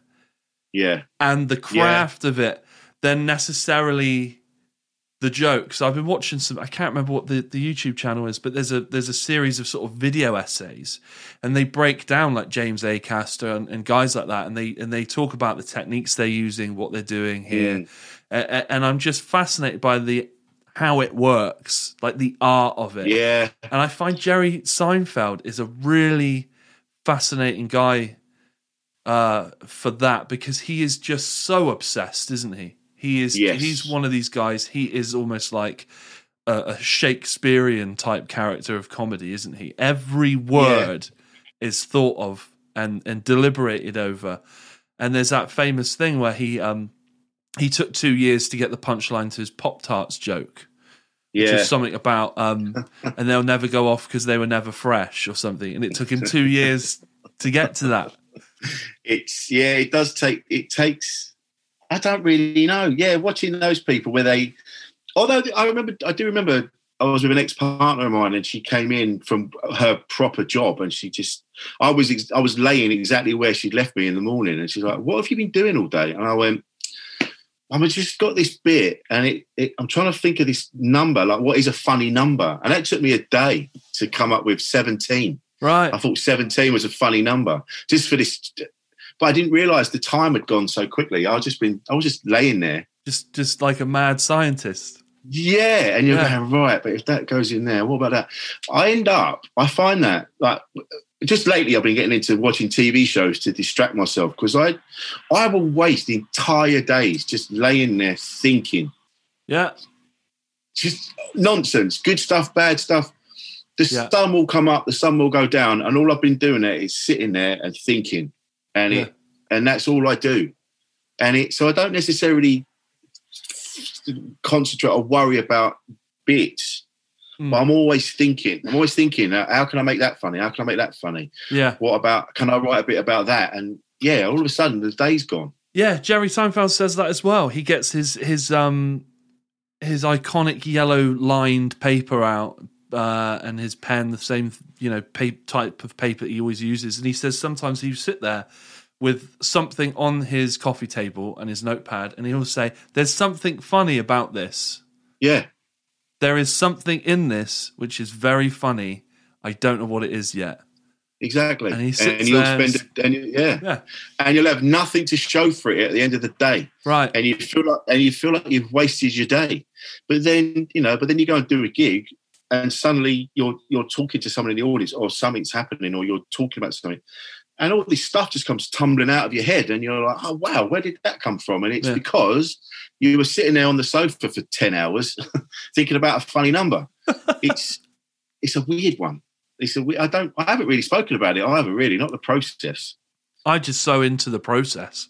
Yeah. And the craft yeah. of it than necessarily the jokes. I've been watching some. I can't remember what the, the YouTube channel is, but there's a there's a series of sort of video essays, and they break down like James Acaster and, and guys like that, and they and they talk about the techniques they're using, what they're doing here, mm. and, and I'm just fascinated by the how it works, like the art of it. Yeah, and I find Jerry Seinfeld is a really fascinating guy uh, for that because he is just so obsessed, isn't he? He is. Yes. He's one of these guys. He is almost like a, a Shakespearean type character of comedy, isn't he? Every word yeah. is thought of and and deliberated over. And there's that famous thing where he um he took two years to get the punchline to his Pop Tarts joke. Yeah. Which is something about um and they'll never go off because they were never fresh or something. And it took him two years to get to that. It's yeah, it does take it takes I don't really know. Yeah, watching those people where they, although I remember, I do remember I was with an ex partner of mine, and she came in from her proper job, and she just, I was, I was laying exactly where she'd left me in the morning, and she's like, "What have you been doing all day?" And I went, "I've just got this bit, and it, it, I'm trying to think of this number, like what is a funny number?" And that took me a day to come up with 17. Right. I thought 17 was a funny number just for this but I didn't realize the time had gone so quickly. I was just been, I was just laying there, just just like a mad scientist. Yeah, and you're yeah. going right, but if that goes in there, what about that? I end up, I find that like just lately, I've been getting into watching TV shows to distract myself because I, I will waste entire days just laying there thinking. Yeah, just nonsense, good stuff, bad stuff. The yeah. sun will come up, the sun will go down, and all I've been doing there is sitting there and thinking and yeah. it and that's all I do. And it so I don't necessarily concentrate or worry about bits. Mm. But I'm always thinking. I'm always thinking. How can I make that funny? How can I make that funny? Yeah. What about? Can I write a bit about that? And yeah, all of a sudden the day's gone. Yeah, Jerry Seinfeld says that as well. He gets his his um his iconic yellow lined paper out uh, and his pen, the same you know type of paper he always uses, and he says sometimes he sit there with something on his coffee table and his notepad, and he'll say, "There's something funny about this." Yeah, there is something in this which is very funny. I don't know what it is yet. Exactly, and, he sits and you'll there spend it, and you, yeah, yeah, and you'll have nothing to show for it at the end of the day, right? And you feel like and you feel like you've wasted your day, but then you know, but then you go and do a gig, and suddenly you're you're talking to someone in the audience, or something's happening, or you're talking about something, and all this stuff just comes tumbling out of your head, and you're like, "Oh wow, where did that come from?" And it's yeah. because you were sitting there on the sofa for ten hours thinking about a funny number. it's it's a weird one. It's a I don't I haven't really spoken about it either. Really, not the process. I just so into the process.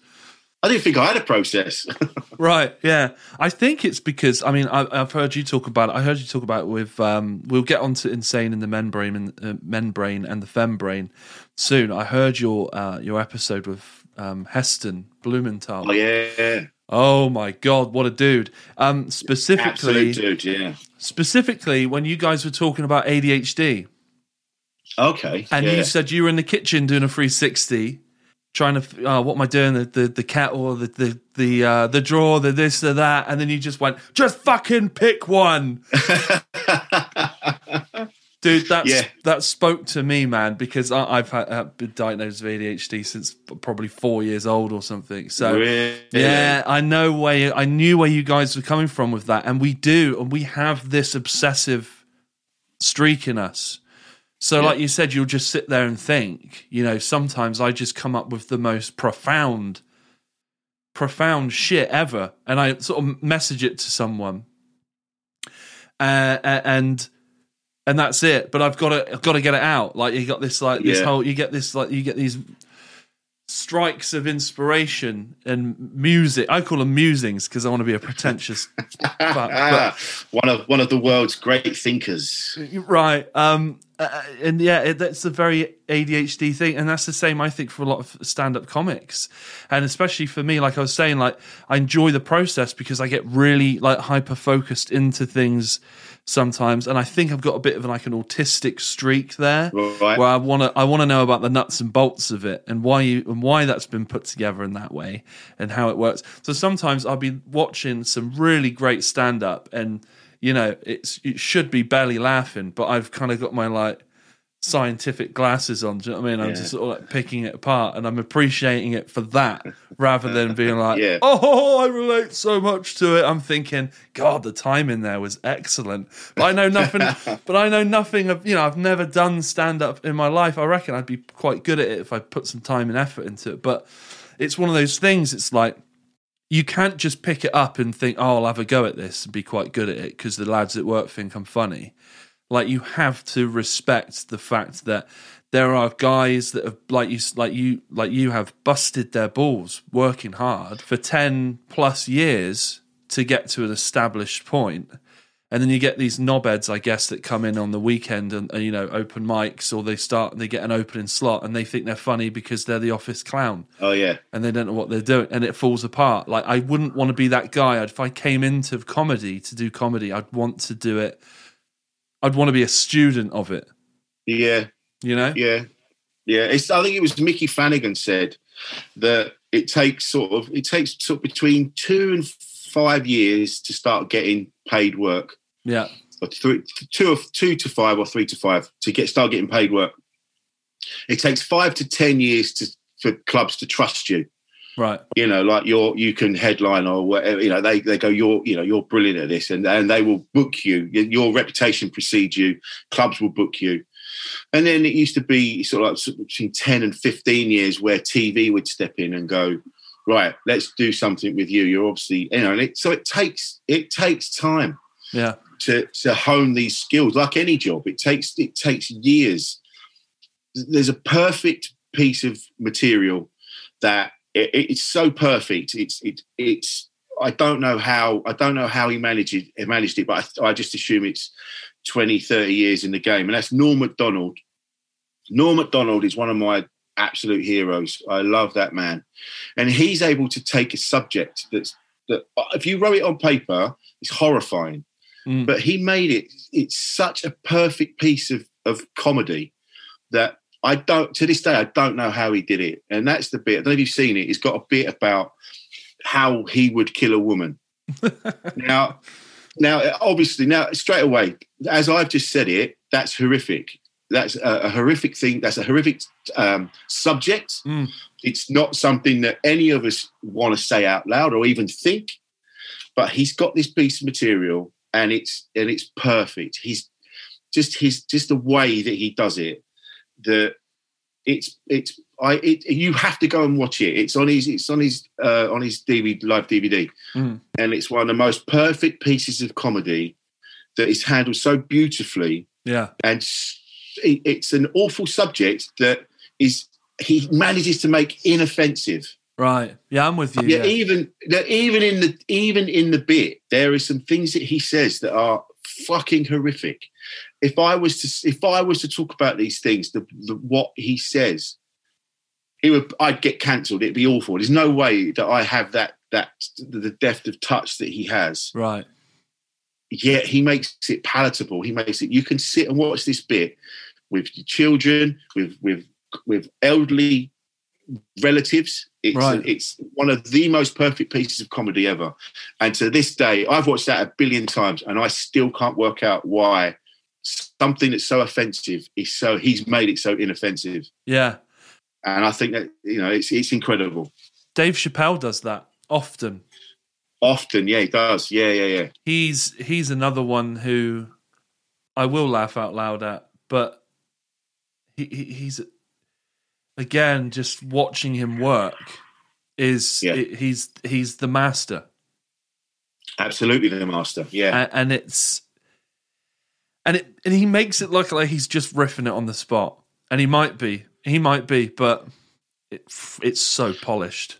I didn't think I had a process. right. Yeah. I think it's because I mean I, have heard you talk about it. I heard you talk about it with. Um, we'll get on to insane in the membrane brain and uh, men brain and the fem brain soon. I heard your uh, your episode with um, Heston Blumenthal. Oh yeah. Oh my god, what a dude! Um, specifically, Absolute dude, yeah. Specifically, when you guys were talking about ADHD. Okay. And yeah. you said you were in the kitchen doing a 360 trying to uh, what am I doing the the, the kettle the the the uh, the drawer the this the that and then you just went just fucking pick one dude that's yeah. that spoke to me man because I, have had, uh, been diagnosed with ADHD since probably four years old or something so really? yeah I know where I knew where you guys were coming from with that and we do and we have this obsessive streak in us so, yeah. like you said, you'll just sit there and think. You know, sometimes I just come up with the most profound profound shit ever, and I sort of message it to someone, uh, and and that's it. But I've got to I've got to get it out. Like you got this like this Yeah. whole you get this like you get these strikes of inspiration and music. I call them musings because I want to be a pretentious. But, Ah, one of one of the world's great thinkers. right. Um, uh, and yeah, it, that's a very ADHD thing, and that's the same I think for a lot of stand-up comics, and especially for me. Like I was saying, like I enjoy the process because I get really like hyper focused into things sometimes, and I think I've got a bit of like an autistic streak there, Right. where I want to I want to know about the nuts and bolts of it and why you and why that's been put together in that way and how it works. So sometimes I'll be watching some really great stand up and you know it's it should be barely laughing, but I've kind of got my like scientific glasses on. Do you know what I mean? I'm Yeah. just sort of like picking it apart and I'm appreciating it for that rather than being like, Yeah. oh, I relate so much to it. I'm thinking, God, the time in there was excellent. But I know nothing, but I know nothing of, you know, I've never done stand up in my life. I reckon I'd be quite good at it if I put some time and effort into it. But it's one of those things, it's like, you can't just pick it up and think, oh, I'll have a go at this and be quite good at it because the lads at work think I'm funny. Like you have to respect the fact that there are guys that have like you like you like you have busted their balls working hard for 10 plus years to get to an established point and then you get these knobheads i guess that come in on the weekend and, and you know open mics or they start and they get an opening slot and they think they're funny because they're the office clown. Oh yeah, and they don't know what they're doing and it falls apart. Like i wouldn't want to be that guy. If i came into comedy to do comedy i'd want to do it. I'd want to be a student of it. Yeah, you know? Yeah, yeah. It's. I think it was Micky Flanagan said that it takes sort of it takes sort of between two and five years to start getting paid work. yeah or three, two of two to five or three to five to get start getting paid work. It takes five to ten years to for clubs to trust you. right You know, like you're you can headline or whatever. You know, they they go you're you know you're brilliant at this, and and they will book you. Your- reputation precedes you. Clubs will book you. And then it used to be sort of like between ten and fifteen years where TV would step in and go, right, let's do something with you. You're obviously you know, and it, so it takes it takes time yeah. to to hone these skills like any job. It takes it takes years. There's a perfect piece of material that it, it's so perfect. It's it, it's i don't know how i don't know how he managed it he managed it but I, I just assume it's 20 30 years in the game. And that's norm Macdonald. norm Macdonald is one of my absolute heroes i love that man and he's able to take a subject that's that if you wrote it on paper it's horrifying Mm. but he made it it's such a perfect piece of of comedy that I don't to this day I don't know how he did it. And that's the bit. I don't know if you've seen it. He's got a bit about how he would kill a woman. now, now obviously now straight away, as I've just said it, that's horrific. That's a, a horrific thing. That's a horrific um, subject. Mm. It's not something that any of us want to say out loud or even think. But he's got this piece of material, and it's and it's perfect. He's just his just the way that he does it. That it's it's I it, you have to go and watch it. It's on his it's on his uh, on his DVD live DVD, Mm. and it's one of the most perfect pieces of comedy that is handled so beautifully yeah and s- it's an awful subject that is he manages to make inoffensive. right yeah i'm with you Yeah, yeah, even even in the even in the bit, there are some things that he says that are fucking horrific. If I was to if I was to talk about these things, the, the what he says, it would I'd get cancelled. It'd be awful. There's no way that I have that that the depth of touch that he has right yet he makes it palatable. He makes it you can sit and watch this bit with your children, with with with elderly relatives. It's Right. it's one of the most perfect pieces of comedy ever. And to this day, I've watched that a billion times, and I still can't work out why something that's so offensive is so he's made it so inoffensive. yeah And I think that you know it's it's incredible. dave chappelle does that often Often, yeah, he does. Yeah, yeah, yeah. he's he's another one who I will laugh out loud at, but he, he he's again just watching him work is Yeah. he's he's the master. Absolutely the master. Yeah. and, and it's and it and he makes it look like he's just riffing it on the spot, and he might be, he might be, but it, it's so polished.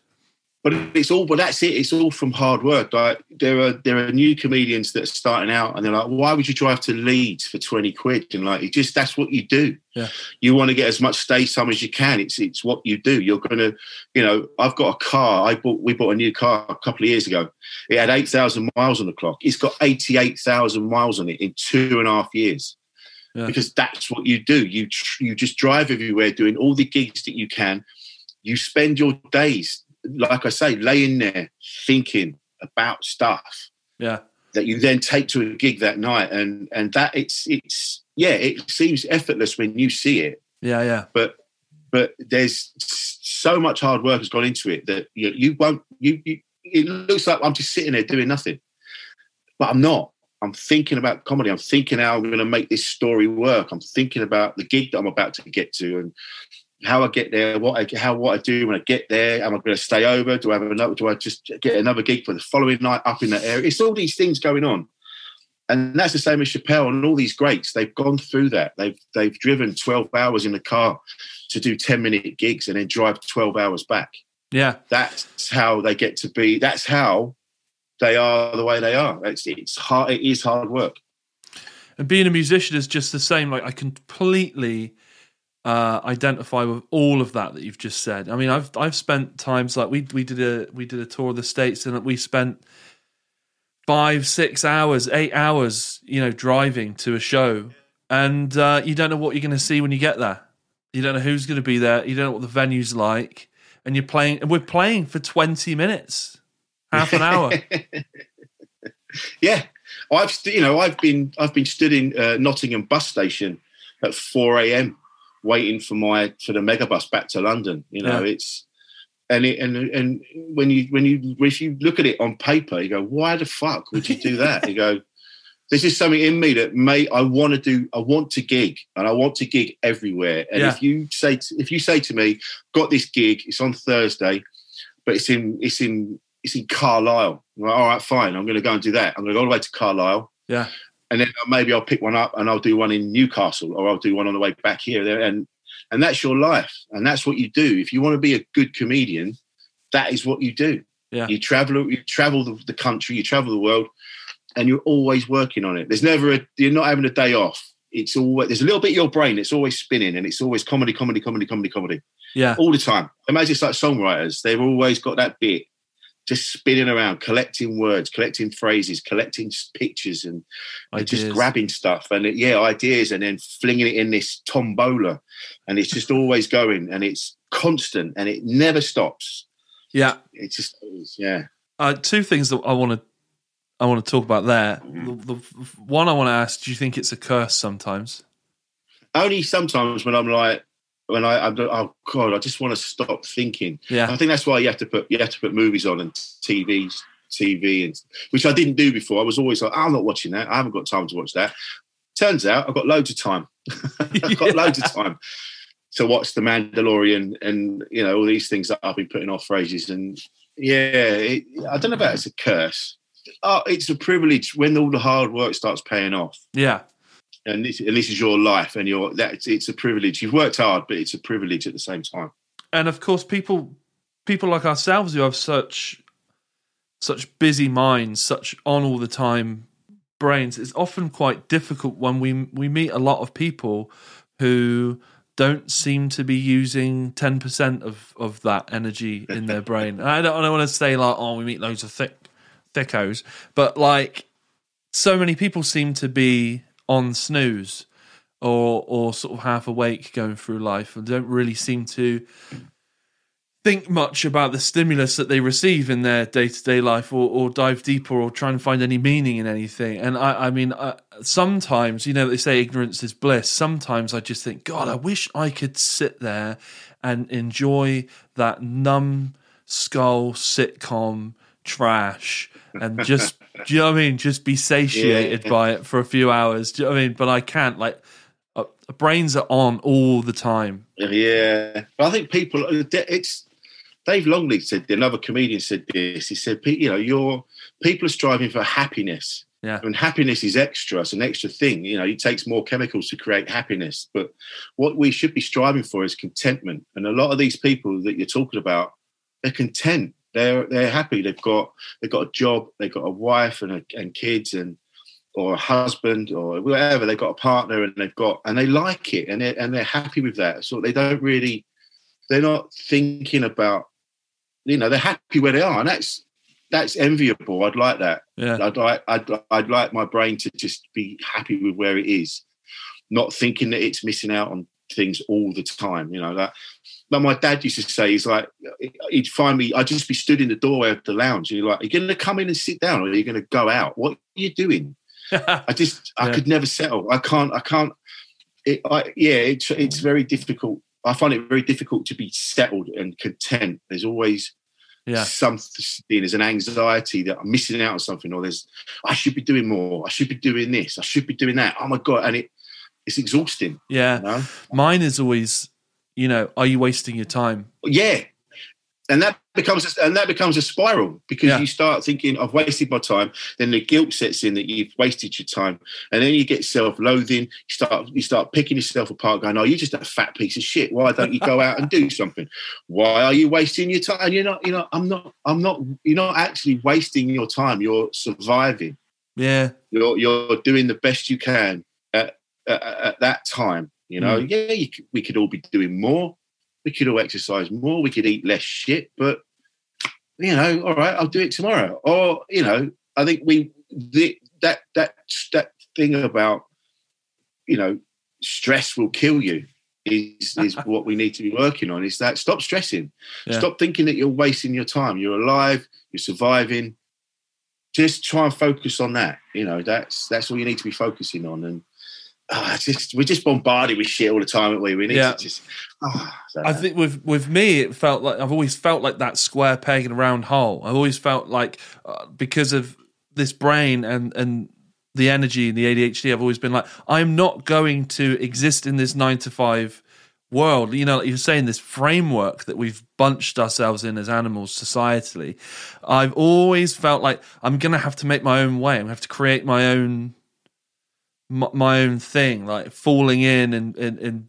But it's all but that's it. It's all from hard work. Like there are there are new comedians that are starting out and they're like why would you drive to leeds for 20 quid? And like it just that's what you do. Yeah. you want to get as much stage time as you can. It's it's what you do. You're gonna you know i've got a car. I bought we bought a new car a couple of years ago. It had 8000 miles on the clock. It's got 88000 miles on it in two and a half years. Yeah. because that's what you do. You tr- you just drive everywhere doing all the gigs that you can. You spend your days like I say, laying there thinking about stuff Yeah, that you then take to a gig that night, and and that it's it's yeah, it seems effortless when you see it, yeah, yeah, but but there's so much hard work has gone into it that you, you won't you, you it looks like I'm just sitting there doing nothing, but I'm not. I'm thinking about comedy. I'm thinking how I'm going to make this story work. I'm thinking about the gig that I'm about to get to and how I get there, what I how what I do when I get there. Am I going to stay over? Do I have another? Do I just get another gig for the following night up in that area? It's all these things going on, and that's the same as Chappelle and all these greats. They've gone through that. They've they've driven twelve hours in the car to do ten minute gigs and then drive twelve hours back. yeah. That's how they get to be. That's how they are the way they are. It's it's hard. It is hard work. And being a musician is just the same. Like I completely uh, identify with all of that that you've just said. I mean, I've I've spent times like we we did a we did a tour of the states and we spent five, six hours, eight hours, you know, driving to a show, and uh, you don't know what you're going to see when you get there. You don't know who's going to be there. You don't know what the venue's like, and you're playing. And we're playing for twenty minutes, half an hour. Yeah, I've you know I've been I've been stood in uh, Nottingham bus station at four a.m. waiting for my for the megabus back to London. You know Yeah. it's and it and and when you when you if you look at it on paper, you go, why the fuck would you do that? you go, this is something in me that may I want to do. I want to gig and I want to gig everywhere. And Yeah. if you say to, if you say to me, got this gig, it's on Thursday, but it's in it's in it's in Carlisle. Like, all right, fine. I'm going to go and do that. I'm going to go all the way to Carlisle. Yeah. And then maybe I'll pick one up and I'll do one in Newcastle or I'll do one on the way back here. There and and that's your life and that's what you do. If you want to be a good comedian, that is what you do. Yeah. You travel. You travel the, the country. You travel the world, and you're always working on it. There's never a. You're not having a day off. It's always there's a little bit of your brain. It's always spinning, and it's always comedy, comedy, comedy, comedy, comedy Yeah, all the time. Imagine it's like songwriters. They've always got that bit just spinning around, collecting words, collecting phrases, collecting pictures, and, just grabbing stuff and it- yeah, ideas, and then flinging it in this tombola, and it's just always going, and it's constant, and it never stops. yeah. It just yeah. uh, two things that I want to I want to talk about there. The, the one I want to ask: Do you think it's a curse sometimes? Only sometimes when I'm like. When I, I'm, oh god, I just want to stop thinking. Yeah, I think that's why you have to put you have to put movies on and TV, TV, and which I didn't do before. I was always like, I'm not watching that. I haven't got time to watch that. Turns out I've got loads of time. I've got Yeah. loads of time to watch The Mandalorian and you know all these things that I've been putting off for ages. And yeah, it, I don't know about it's a curse. Oh, it's a privilege when all the hard work starts paying off. yeah, And this, and this is your life, and you're that it's a privilege. You've worked hard, but it's a privilege at the same time. and of course, people people like ourselves who have such such busy minds, such on all the time brains. It's often quite difficult when we we meet a lot of people who don't seem to be using 10% of, of that energy in their brain. And I don't, I don't want to say like, oh, we meet loads of thick thickos, but like so many people seem to be on snooze or or sort of half awake going through life and don't really seem to think much about the stimulus that they receive in their day-to-day life or, or dive deeper or try and find any meaning in anything. And i, I mean uh, sometimes you know they say ignorance is bliss. Sometimes i just think god i wish i could sit there and enjoy that numb skull sitcom trash and just do you know what i mean just be satiated Yeah. by it for a few hours do you know what i mean but i can't like uh, brains are on all the time Yeah, but I think people it's Dave Longley said, another comedian said this. He said, you know, your people are striving for happiness. Yeah. And happiness is extra. It's an extra thing. You know, it takes more chemicals to create happiness. But what we should be striving for is contentment. And a lot of these people that you're talking about, they're content. They're they're happy. They've got they've got a job. They've got a wife and a, and kids and or a husband or whatever. They've got a partner and they've got and they like it and they and they're happy with that. So they don't really they're not thinking about you know they're happy where they are and that's that's enviable. I'd like that. Yeah. I'd like I'd, I'd like my brain to just be happy with where it is, not thinking that it's missing out on things all the time. You know that. Like my dad used to say, he's like, he'd find me. I'd just be stood in the doorway of the lounge, and he's like, "Are you going to come in and sit down, or are you going to go out? What are you doing?" I just, I Yeah. could never settle. I can't, I can't. It, I, yeah, it's it's very difficult. I find it very difficult to be settled and content. There's always yeah. something there's an anxiety that I'm missing out on something, or there's I should be doing more, I should be doing this, I should be doing that. Oh my god, and it it's exhausting. Yeah. You know? Mine is always, you know, are you wasting your time? Yeah, and that becomes and that becomes a spiral because Yeah. you start thinking I've wasted my time. Then the guilt sets in that you've wasted your time, and then you get self-loathing. You start you start picking yourself apart, going, "Oh, you're just a fat piece of shit. Why don't you go out and do something? Why are you wasting your time?" And you're not, you know, I'm not, I'm not. You're not actually wasting your time. You're surviving. Yeah. You're you're doing the best you can at at, at that time. You know, hmm. yeah, you, we could all be doing more. We could all exercise more. We could eat less shit, but you know, all right, I'll do it tomorrow. Or you know, I think we the, that that that thing about you know stress will kill you is is what we need to be working on. Is that stop stressing, Yeah. stop thinking that you're wasting your time. You're alive. You're surviving. Just try and focus on that. You know, that's that's all you need to be focusing on. And it's just we're just bombarded with shit all the time, aren't we? We need Yeah. to just. so- I think with with me, it felt like I've always felt like that square peg in a round hole. I've always felt like uh, because of this brain and and the energy and the ADHD, I've always been like, I'm not going to exist in this nine to five world. You know, like you're saying this framework that we've bunched ourselves in as animals societally. I've always felt like I'm going to have to make my own way. I'm going to have to create my own my, my own thing. Like falling in and and. and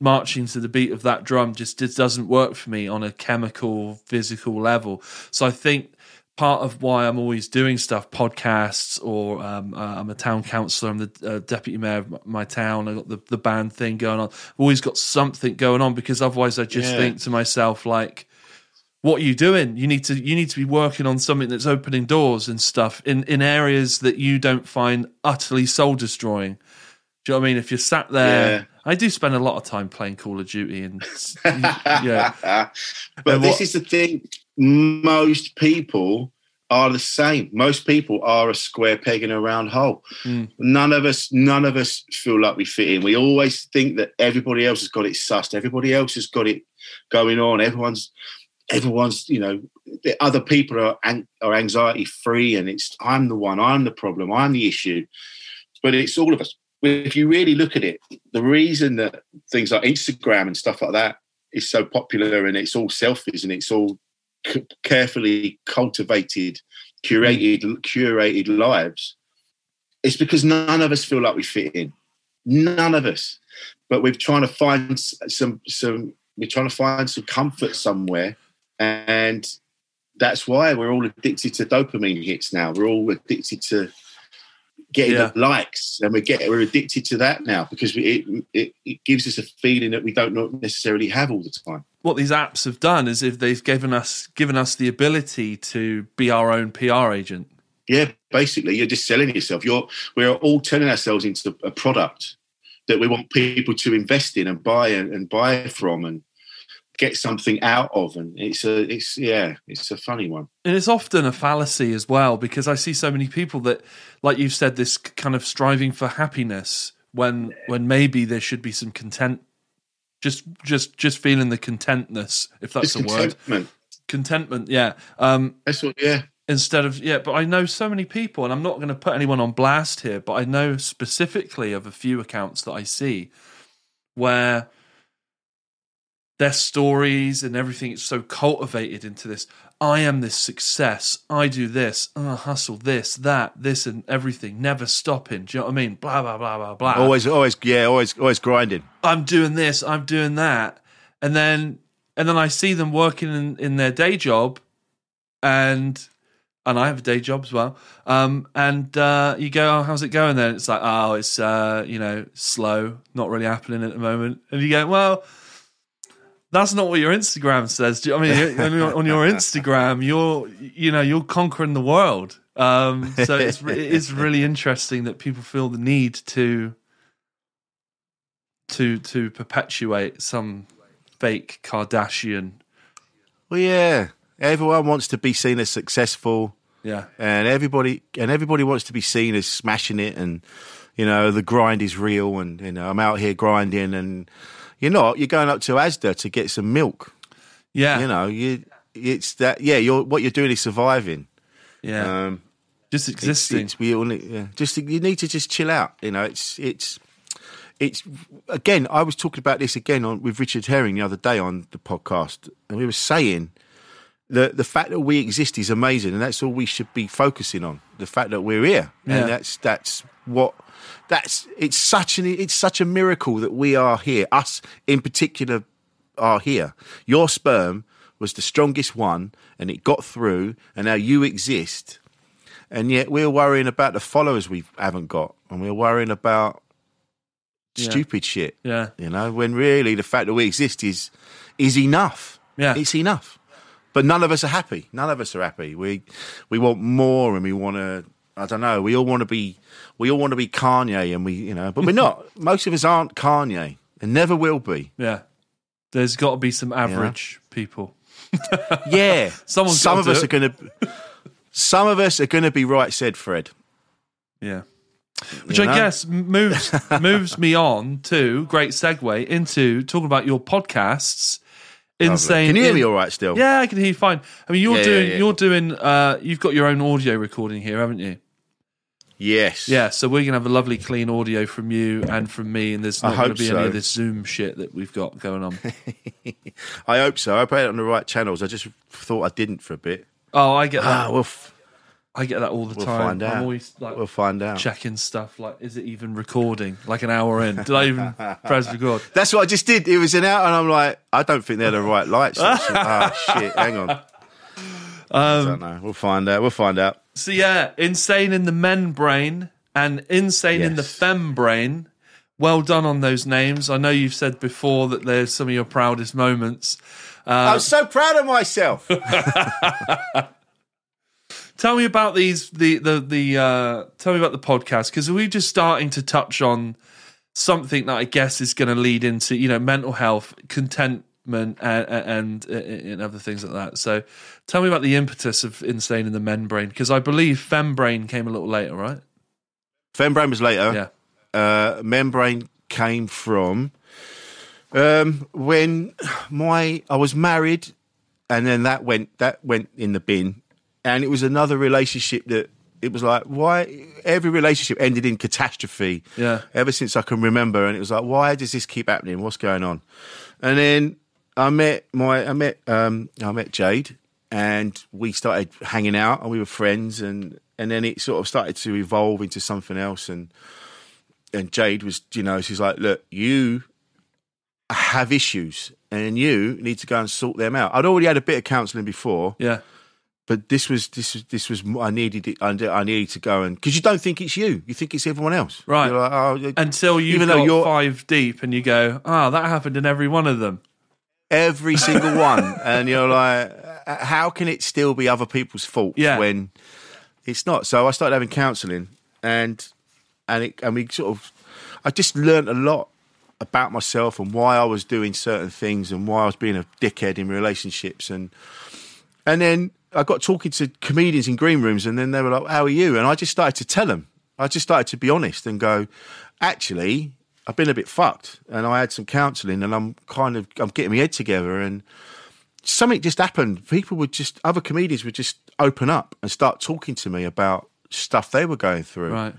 marching to the beat of that drum just, just doesn't work for me on a chemical physical level so i think part of why i'm always doing stuff podcasts or um, uh, i'm a town councillor i'm the uh, deputy mayor of my town i got the, the band thing going on i've always got something going on because otherwise i just Yeah. think to myself like what are you doing you need to you need to be working on something that's opening doors and stuff in in areas that you don't find utterly soul destroying do you know what I mean? If you're sat there, Yeah. I do spend a lot of time playing Call of Duty, and yeah, but And this what- is the thing. Most people are the same. Most people are a square peg in a round hole. Mm. None of us, none of us feel like we fit in. We always think that everybody else has got it sussed. Everybody else has got it going on. Everyone's, everyone's, you know, the other people are are anxiety free, and it's I'm the one. I'm the problem. I'm the issue. But it's all of us. If you really look at it, the reason that things like Instagram and stuff like that is so popular and it's all selfies and it's all c- carefully cultivated, curated, mm. curated lives, it's because none of us feel like we fit in. None of us. But we're trying to find some some. We're trying to find some comfort somewhere, and that's why we're all addicted to dopamine hits now. We're all addicted to getting Yeah. the likes, and we get we're addicted to that now because we, it, it it gives us a feeling that we don't not necessarily have all the time. what these apps have done is if they've given us given us the ability to be our own PR agent. Yeah, basically, you're just selling yourself. You're we're all turning ourselves into a product that we want people to invest in and buy and, and buy from and get something out of. And it's a it's yeah, it's a funny one. And it's often a fallacy as well because I see so many people that, like you've said, this kind of striving for happiness when when maybe there should be some content. Just just just feeling the contentness, if that's It's a word. contentment. Contentment, yeah. Um, That's what. Yeah, instead of yeah but i know so many people and i'm not going to put anyone on blast here but i know specifically of a few accounts that i see where their stories and everything is so cultivated into this. I am this success. I do this. Uh, hustle this, that, this, and everything. Never stopping. Do you know what I mean? Blah blah blah blah blah. Always, always, yeah, always, always grinding. I'm doing this, I'm doing that, and then and then I see them working in, in their day job, and and I have a day job as well. Um, and uh, you go, oh, how's it going? Then it's like, oh, it's uh, you know slow, not really happening at the moment. And you go, well, that's not what your Instagram says. Do you, I mean, on your- on your Instagram, you're you know you're conquering the world. Um, so it's it's really interesting that people feel the need to to to perpetuate some fake Kardashian. Well, yeah, everyone wants to be seen as successful, Yeah, and everybody and everybody wants to be seen as smashing it, and you know the grind is real, and you know I'm out here grinding, and you're not. You're going up to Asda to get some milk. yeah, You know, you it's that. Yeah, you're what you're doing is surviving. yeah. Um, Just existing. It's, we all need, yeah. Just you need to just chill out. You know, it's it's it's again. I was talking about this again on with Richard Herring the other day on the podcast, and we were saying that the fact that we exist is amazing, and that's all we should be focusing on. The fact that we're here, Yeah. and that's that's what that's. It's such an it's such a miracle that we are here. Us in particular are here. Your sperm was the strongest one, and it got through, and now you exist and yet we're worrying about the followers we haven't got, and we're worrying about Yeah. stupid shit. yeah, You know, when really the fact that we exist is is enough. Yeah. it's enough. But none of us are happy. None of us are happy. We we want more, and we want to. I don't know. We all want to be. We all want to be Kanye, and we, you know, but we're not. Most of us aren't Kanye, and never will be. yeah. There's got to be some average people. Yeah, Someone's some of us it. are going to. Some of us are going to be right, said Fred. Yeah. Which You I know? guess moves moves me on to great segue into talking about your podcasts. Insane. Can you hear me all right still? Yeah, I can hear you fine. I mean, you're Yeah, yeah, doing yeah. you're doing uh you've got your own audio recording here, haven't you? Yes. Yeah, so we're gonna have a lovely clean audio from you and from me, and there's I not gonna hope be any so. of this Zoom shit that we've got going on. I hope so. I had it on the right channels. I just thought I didn't for a bit. oh, I get that. Ah, we'll f- I get that all the we'll time. find out. I'm always like we'll find out. checking stuff like, is it even recording? Like an hour in, did I even press record? That's what I just did. It was an hour and I'm like, I don't think they're the right lights. Ah, shit. Hang on. I Um, don't know. We'll find out. We'll find out. So yeah, insane in the men brain and insane in the Yes. fem brain. Well done on those names. I know you've said before that they're some of your proudest moments. I'm so proud of myself. Tell me about these the the the uh tell me about the podcast because we're just starting to touch on something that I guess is going to lead into you know mental health, contentment, and, and and other things like that. So, tell me about the impetus of insane in the Men Brain because I believe fem brain came a little later, right? Fem Brain was later. Yeah. uh, membrane came from um, when my I was married, and then that went that went in the bin, and it was another relationship that it was like why every relationship ended in catastrophe. Yeah. ever since I can remember, and it was like why does this keep happening? What's going on? And then I met my I met um, I met Jayde, and we started hanging out, and we were friends, and and then it sort of started to evolve into something else, and and Jayde was, you know, she's like, look, you have issues and you need to go and sort them out. I'd already had a bit of counselling before, Yeah. But this was this was this was I needed it. I needed to go and because you don't think it's you, you think it's everyone else, Right. You're like, oh, Until you Even got though you're- five deep and you go, oh, that happened in every one of them. every single one, and you're like, uh, how can it still be other people's fault Yeah. when it's not? So I started having counselling, and and it and we sort of, I just learned a lot about myself and why I was doing certain things and why I was being a dickhead in relationships and and then I got talking to comedians in green rooms and then they were like, "How are you?" And I just started to tell them. I just started to be honest and go, "Actually, I've been a bit fucked and I had some counselling and I'm kind of I'm getting my head together and something just happened. People would just other comedians would just open up and start talking to me about stuff they were going through Right.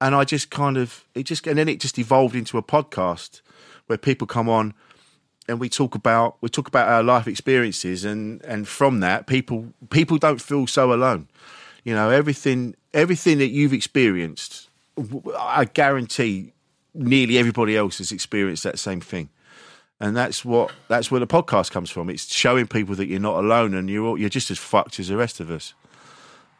and I just kind of it just and then it just evolved into a podcast where people come on and we talk about we talk about our life experiences, and and from that, people people don't feel so alone. You know, everything everything that you've experienced, i guarantee, nearly everybody else has experienced that same thing. And that's what that's where the podcast comes from. It's showing people that you're not alone, and you're all, you're just as fucked as the rest of us.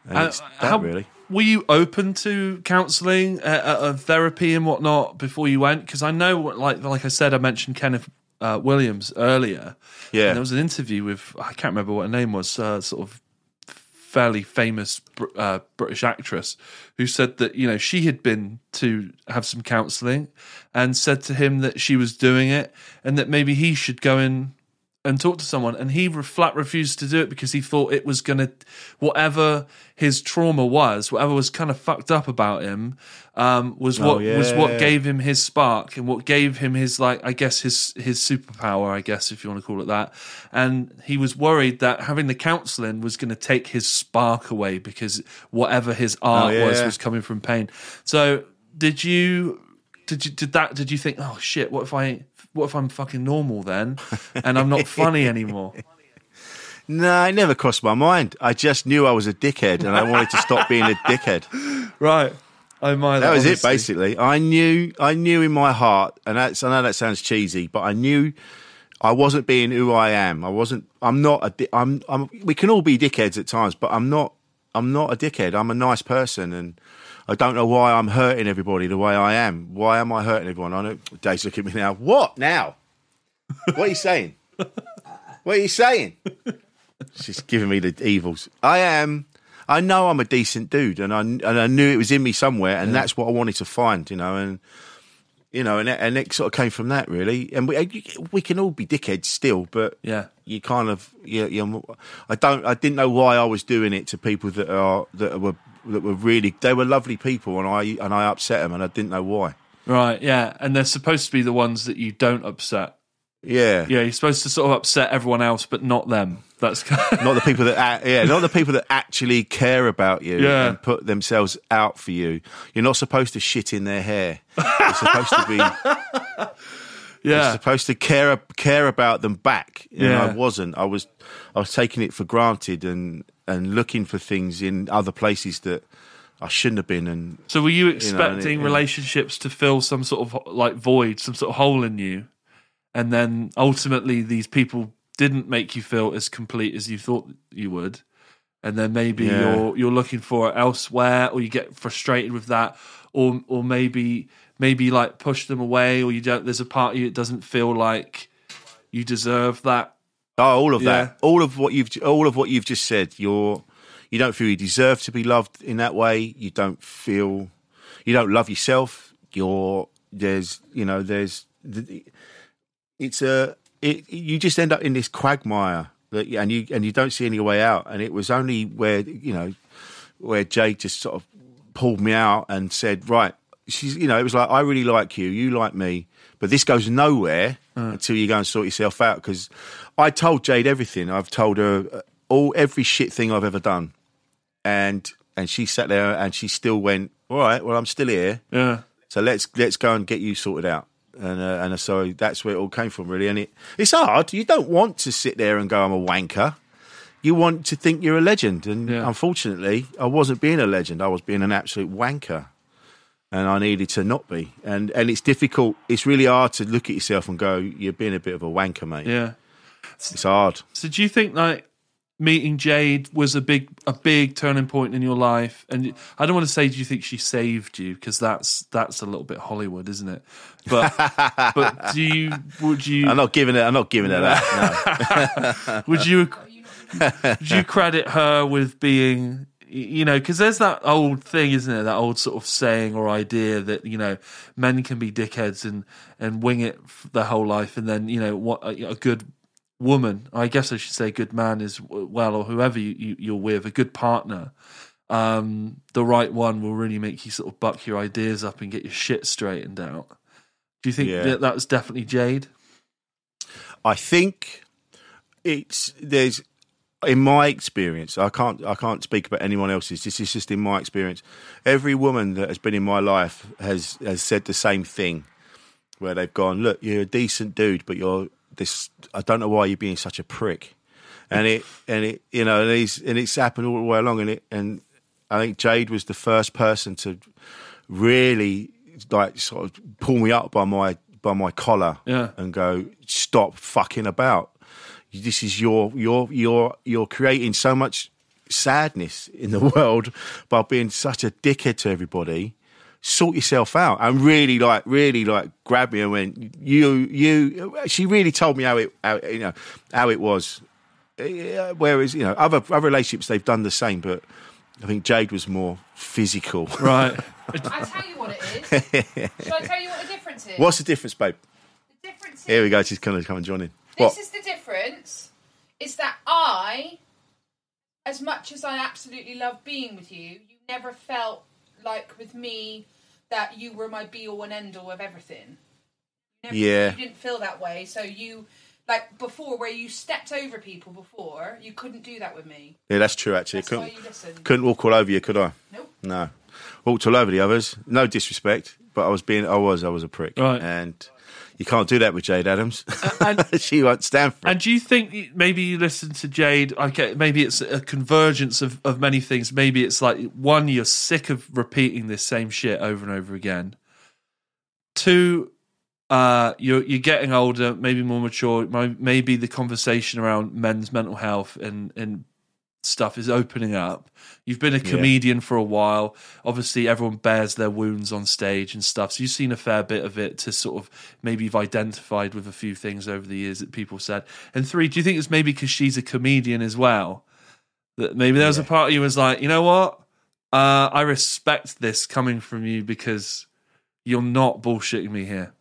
And Uh, how- really. Were you open to counselling, uh, uh, therapy, and whatnot before you went? Because I know, like, like I said, I mentioned Kenneth uh, Williams earlier. Yeah. And there was an interview with I can't remember what her name was, uh, sort of fairly famous uh, British actress who said that you know she had been to have some counselling and said to him that she was doing it and that maybe he should go in and talk to someone and he flat refused to do it because he thought it was going to whatever his trauma was whatever was kind of fucked up about him um, was what was what gave him his spark and what gave him his like i guess his his superpower i guess if you want to call it that. And he was worried that having the counseling was going to take his spark away because whatever his art Oh, was was coming from pain. So did you did you did that did you think oh shit what if i what if i'm fucking normal then and i'm not funny anymore No, it never crossed my mind. I just knew I was a dickhead, and I wanted to stop being a dickhead. right i admire that That was it, basically. I knew, I knew in my heart, and that's, I know that sounds cheesy, but I knew I wasn't being who I am. I wasn't. I'm not a. di- I'm. I'm. We can all be dickheads at times, but I'm not. I'm not a dickhead. I'm a nice person, and I don't know why I'm hurting everybody the way I am. Why am I hurting everyone? I know. Dave's looking at me now. What now? What are you saying? what are you saying? She's giving me the evils. I am. I know I'm a decent dude, and I and I knew it was in me somewhere, and that's what I wanted to find. You know, and you know, and it, and it sort of came from that really. And we we can all be dickheads still, but yeah you kind of you, you I don't I didn't know why I was doing it to people that are that were that were really they were lovely people, and I and I upset them, and I didn't know why. right yeah and they're supposed to be the ones that you don't upset Yeah, yeah you're supposed to sort of upset everyone else but not them that's not the people that yeah, not the people that actually care about you Yeah. and put themselves out for you. You're not supposed to shit in their hair. You're supposed to be you're yeah supposed to care care about them back. And Yeah. I wasn't. I was I was taking it for granted and and looking for things in other places that I shouldn't have been. And So were you and it- expecting yeah. relationships to fill some sort of like void, some sort of hole in you, and then ultimately these people didn't make you feel as complete as you thought you would, and then maybe Yeah. you're you're looking for it elsewhere, or you get frustrated with that, or or maybe maybe like push them away, or you don't. There's a part of you that doesn't feel like you deserve that. Oh, all of Yeah. that, all of what you've, all of what you've just said. You're, you don't feel you deserve to be loved in that way. You don't feel, you don't love yourself. You're there's, you know, there's, it's a, it, you just end up in this quagmire that, and you and you don't see any way out. And it was only where you know, where Jay just sort of pulled me out and said, right, she's, you know, it was like I really like you, you like me, but this goes nowhere mm. until you go and sort yourself out. Because I told Jayde everything. I've told her uh, all every shit thing I've ever done, and and she sat there and she still went, all right, well I'm still here, Yeah, so let's let's go and get you sorted out. And uh, and so that's where it all came from, really. And it it's hard. You don't want to sit there and go, I'm a wanker. You want to think you're a legend, and Yeah. unfortunately, I wasn't being a legend. I was being an absolute wanker, and I needed to not be. And and it's difficult. It's really hard to look at yourself and go, you're being a bit of a wanker, mate. yeah. It's hard. So do you think like meeting Jayde was a big a big turning point in your life? And I don't want to say do you think she saved you because that's that's a little bit Hollywood, isn't it? But but do you would you I'm not giving it. I'm not giving her that. No. would you would you credit her with being you know because there's that old thing isn't it that old sort of saying or idea that you know men can be dickheads and and wing it their whole life and then you know what a, a good woman i guess i should say good man is well or whoever you, you, you're with a good partner um the right one will really make you sort of buck your ideas up and get your shit straightened out do you think Yeah. that that was definitely Jayde I think it's there's in my experience. I can't I can't speak about anyone else's. This is just in my experience. Every woman that has been in my life has has said the same thing, where they've gone, look, you're a decent dude, but you're this. I don't know why you're being such a prick, and it and it you know and it's and it's happened all the way along, and it and I think Jayde was the first person to really like sort of pull me up by my by my collar Yeah. and go stop fucking about. This is your your your you're creating so much sadness in the world by being such a dickhead to everybody sort yourself out and really like really like grabbed me and went you you she really told me how it how, you know how it was whereas you know other other relationships they've done the same but i think Jayde was more physical Right. I'll tell you what it is. Shall I tell you what the difference is? what's the difference babe the difference is? here we go she's kind of coming joining This what is the difference. Is that I, as much as I absolutely love being with you, you never felt like with me that you were my be all and end all of everything. You never, Yeah. You didn't feel that way. So you, like before, where you stepped over people before, you couldn't do that with me. yeah that's true actually That's couldn't why you couldn't walk all over you could i Nope. no walked all over the others no disrespect but i was being i was i was a prick Right. and you can't do that with Jayde Adams and- she won't stand for it And do you think maybe you listen to Jayde? Okay, maybe it's a convergence of, of many things. Maybe it's like one, you're sick of repeating this same shit over and over again. Two, uh, you're you're getting older, maybe more mature. Maybe the conversation around men's mental health and and stuff is opening up. You've been a comedian for a while. Obviously, everyone bears their wounds on stage and stuff. So you've seen a fair bit of it to sort of maybe you've identified with a few things over the years that people said. And three, do you think it's maybe because she's a comedian as well? That maybe there was a part of you was like, you know what? Uh, I respect this coming from you because you're not bullshitting me here.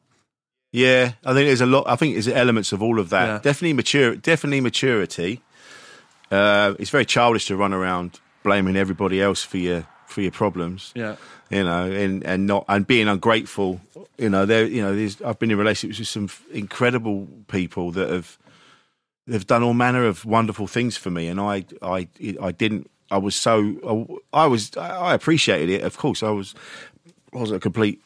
Yeah, I think there's a lot. I think there's elements of all of that. Yeah. Definitely mature. Definitely maturity. Uh, it's very childish to run around blaming everybody else for your for your problems. Yeah. You know, and and not and being ungrateful. You know, there. You know, there's, I've been in relationships with some incredible people that have they've done all manner of wonderful things for me, and I I I didn't. I was so I was I appreciated it. Of course, I was I wasn't a complete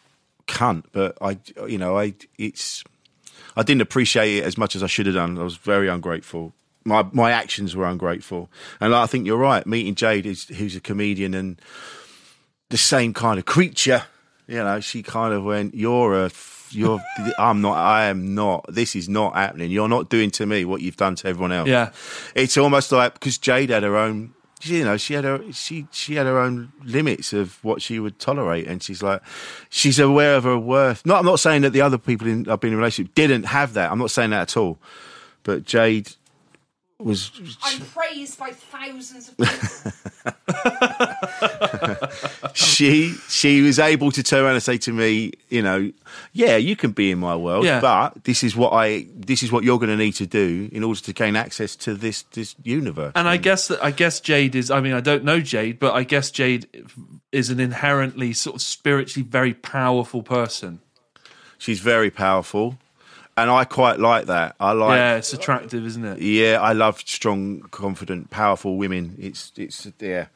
cunt, but I you know I it's I didn't appreciate it as much as I should have done. I was very ungrateful. My my actions were ungrateful, and I think you're right. Meeting Jayde, is, who's a comedian and the same kind of creature, you know, she kind of went, "You're a, you're, I'm not, I am not. This is not happening. You're not doing to me what you've done to everyone else." Yeah. it's almost like because Jayde had her own. You know, she had her she she had her own limits of what she would tolerate, and she's like, she's aware of her worth. Not, I'm not saying that the other people in, I've been in a relationship didn't have that. I'm not saying that at all. But Jayde was I'm praised by thousands of people. she she was able to turn around and say to me, you know, yeah, you can be in my world, Yeah. but this is what I this is what you're going to need to do in order to gain access to this this universe. And I guess that I guess Jayde is. I mean, I don't know Jayde, but I guess Jayde is an inherently sort of spiritually very powerful person. She's very powerful, and I quite like that. I like. yeah, it's attractive, isn't it? Yeah, I love strong, confident, powerful women. It's it's yeah,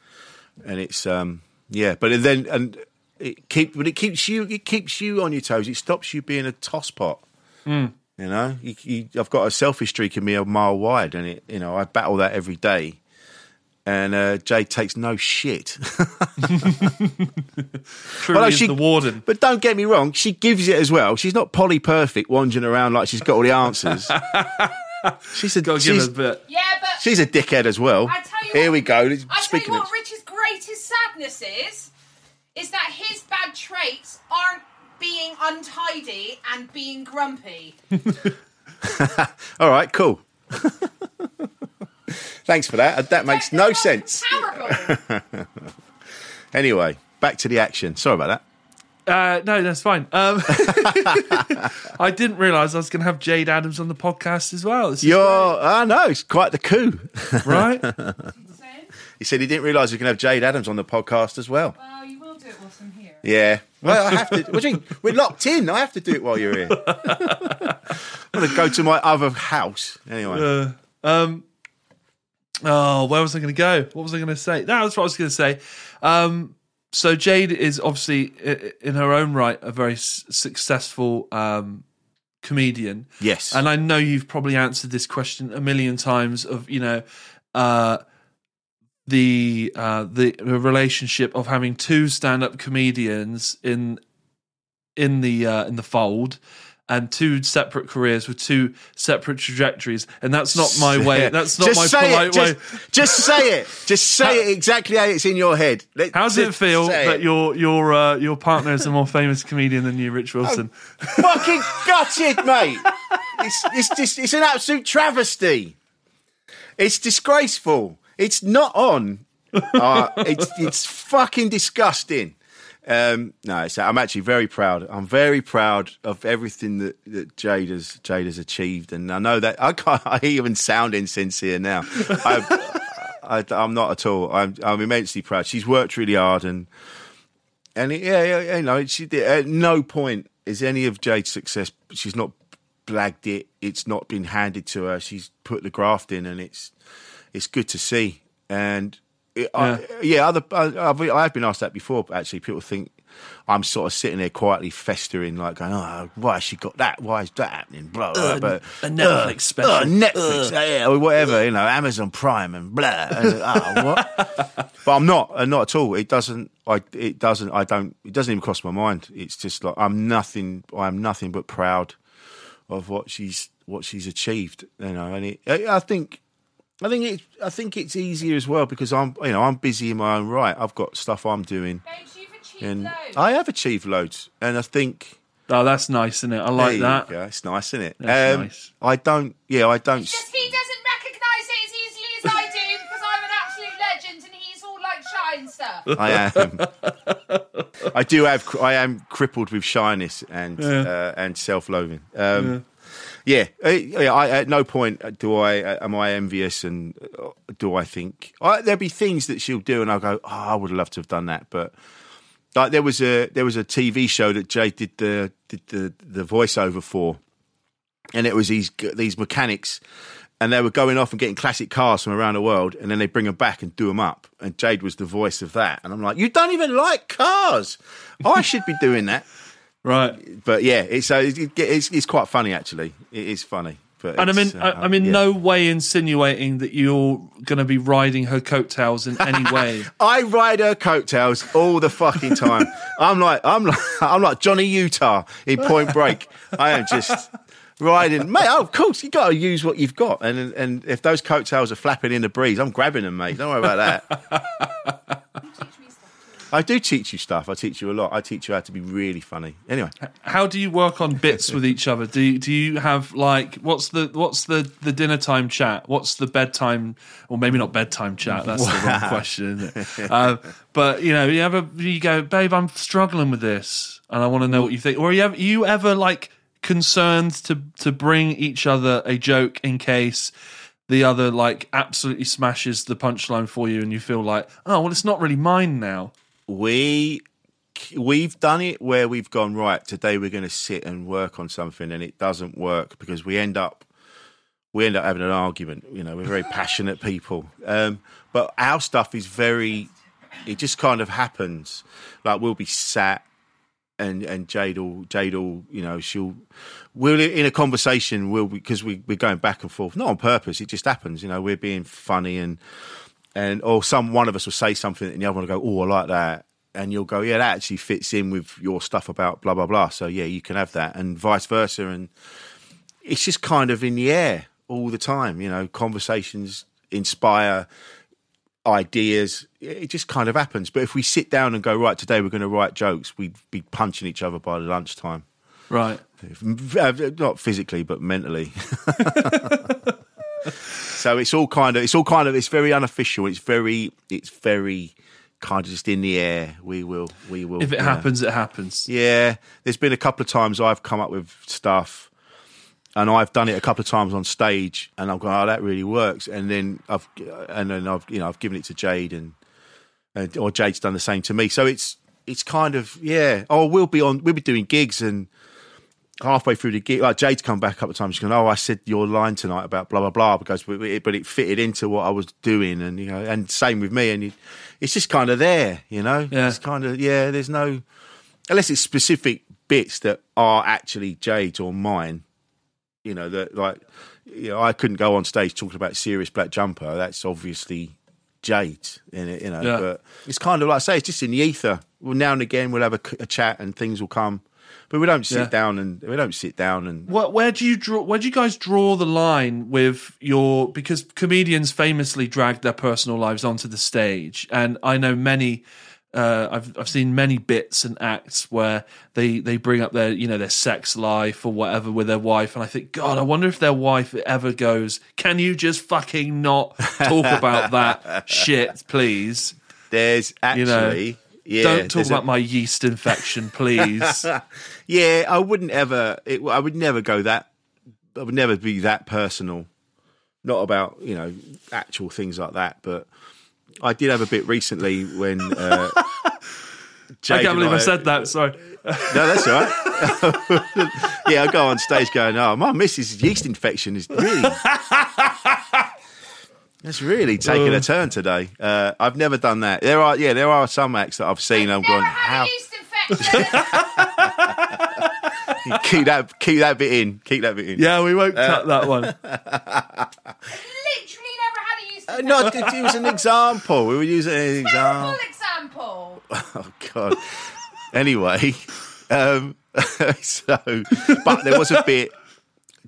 and it's um yeah, but then and it keep but it keeps you it keeps you on your toes. It stops you being a tosspot. Hmm. You know, you, you, I've got a selfish streak in me a mile wide, and it you know I battle that every day. And uh, Jayde takes no shit. Truly no, is she- the warden. But don't get me wrong, she gives it as well. She's not Polly perfect, wandering around like she's got all the answers. she's a Got to give she's, us a bit. Yeah, but she's a dickhead as well. I tell you Here what- we go. I tell you Speaking of what, Rich's greatest sadness is, is that his bad traits aren't being untidy and being grumpy. All right, cool. Thanks for that. That makes no sense. Anyway, back to the action. Sorry about that. Uh, no, that's fine. Um, I didn't realise I was going to have Jayde Adams on the podcast as well. This You're, I know, it's quite the coup. right? He said he didn't realise we can have Jayde Adams on the podcast as well. well, you will do it whilst I'm here. Yeah. Well, I have to. What do you mean? We're locked in. I have to do it while you're here. I'm going to go to my other house. Anyway. Uh, um, oh, where was I going to go? What was I going to say? No, that's what I was going to say. Um, so Jayde is obviously, in her own right, a very s- successful um, comedian. Yes. And I know you've probably answered this question a million times of, you know, uh, the uh, the relationship of having two stand-up comedians in in the uh, in the fold and two separate careers with two separate trajectories and that's not my way that's not my polite it. way Just, just say it. Just say it exactly how it's in your head. Let- how does it feel that it. your your uh, your partner is a more famous comedian than you rich wilson fucking gutted, mate? It's it's just it's an absolute travesty. It's disgraceful. It's not on. Uh, it's it's fucking disgusting. Um, no, it's, I'm actually very proud. I'm very proud of everything that, that Jayde has Jayde has achieved, and I know that I can't. I even sound insincere now. I, I, I'm not at all. I'm I'm immensely proud. She's worked really hard, and and it, yeah, yeah, you know, she did. At no point is any of Jayde's success. She's not blagged it. It's not been handed to her. She's put the graft in, and it's it's good to see. And it, I, yeah, other I- I've, I've been asked that before. But actually, people think I'm sort of sitting there quietly festering, like going, "Oh, why has she got that? Why is that happening?" Blah. blah. but a Netflix uh, special. uh, Netflix, yeah, or whatever, you know, Amazon Prime and blah. And, oh, what? but I'm not, uh, not at all. It doesn't. I. It doesn't. I don't. It doesn't even cross my mind. It's just like I'm nothing. I'm nothing but proud of what she's what she's achieved. You know, and it, I, I think. I think it. I think it's easier as well because I'm, you know, I'm busy in my own right. I've got stuff I'm doing, Babes, you've achieved and loads. I have achieved loads. And I think oh that's nice isn't it i like there that Yeah. It's nice, isn't it? That's um, nice. I don't. Yeah, I don't. Just he doesn't recognise it as easily as I do because I'm an absolute legend and he's all like shy and stuff. I am. I do have. I am crippled with shyness and uh, and self-loathing. Um, yeah, Uh, yeah. I, at no point do I uh, am I envious, and uh, do I think I, there'll be things that she'll do, and I'll go, oh, I would love to have done that, but. Like there was a there was a TV show that Jayde did the did the the voiceover for, and it was these these mechanics, and they were going off and getting classic cars from around the world, and then they bring them back and do them up. And Jayde was the voice of that, and I'm like, you don't even like cars. I should be doing that. Right But yeah, it's so it's it's quite funny actually. It is funny. But and I'm in. uh, I'm in yeah. no way insinuating that you're going to be riding her coattails in any way. I ride her coattails all the fucking time. I'm like I'm like I'm like Johnny Utah in Point Break. I am just riding, mate. Oh, of course you got to use what you've got, and and if those coattails are flapping in the breeze, I'm grabbing them, mate. Don't worry about that. Teach me stuff. I do teach you stuff. I teach you a lot. I teach you how to be really funny. Anyway, How do you work on bits with each other? Do you, do you have like what's the what's the the dinner time chat? What's the bedtime or maybe not bedtime chat? That's the wrong question. Uh, but you know, you ever you go, babe, I'm struggling with this, and I want to know what you think. Or you ever you ever like concerned to to bring each other a joke in case the other like absolutely smashes the punchline for you, and you feel like, oh well, it's not really mine now. We we've done it where we've gone right today. We're going to sit and work on something, and it doesn't work because we end up we end up having an argument. You know, we're very passionate people, um, but our stuff is very. It just kind of happens. Like we'll be sat, and and Jayde will Jayde will you know she'll we'll in a conversation we'll because we we're going back and forth not on purpose. It just happens. You know, we're being funny and and or some one of us will say something and the other one will go, "Oh, I like that," and you'll go, "Yeah, that actually fits in with your stuff about blah blah blah." So yeah, you can have that, and vice versa, and it's just kind of in the air all the time. You know, conversations inspire ideas. It just kind of happens. But if we sit down and go, right, today we're going to write jokes, we'd be punching each other by lunchtime. Right. Uh, Not physically, but mentally. so it's all kind of, it's all kind of, it's very unofficial. It's very, it's very kind of just in the air. We will, we will. If it happens, it happens. Yeah, there's been a couple of times I've come up with stuff, and I've done it a couple of times on stage, and I've gone, "Oh, that really works," and then I've, and then I've, you know, I've given it to Jayde, and, and or Jayde's done the same to me. So it's, it's kind of, yeah. Oh, we'll be on, we'll be doing gigs, and halfway through the gig, like Jayde's come back a couple of times, she's going, "Oh, I said your line tonight about blah blah blah," because but it, but it fitted into what I was doing, and you know, and same with me, and it's just kind of there, you know. Yeah. It's kind of yeah. There's no unless it's specific bits that are actually Jayde's or mine. You know that like you know I couldn't go on stage talking about serious black jumper. That's obviously Jayde in it, you know. Yeah. But it's kind of like I say, it's just in the ether. Well, now and again we'll have a chat and things will come, but we don't sit Yeah. down and we don't sit down and Where, where do you draw? Where do you guys draw the line with your? Because comedians famously drag their personal lives onto the stage, and I know many. Uh, I've I've seen many bits and acts where they they bring up their you know their sex life or whatever with their wife, and I think God, I wonder if their wife ever goes, "Can you just fucking not talk about that shit, please? there's You know, yeah, Don't talk there's a- about my yeast infection, please." Yeah, I wouldn't ever. It, I would never go that. I would never be that personal. Not about you know actual things like that, but I did have a bit recently when. Uh, Jayde I can't believe I said that. Sorry. No, that's all right. yeah, I go on stage going, "Oh, my missus' yeast infection is really." That's really taking Uh. a turn today. Uh, I've never done that. There are, yeah, there are some acts that I've seen. I'm Never going, had how yeast infection. Keep that, keep that bit in, keep that bit in. Yeah, we won't cut that one. Literally never had a yeast Uh, infection. No, it, it was an example. We were using an example. example. Oh God. Anyway, um, so but there was a bit.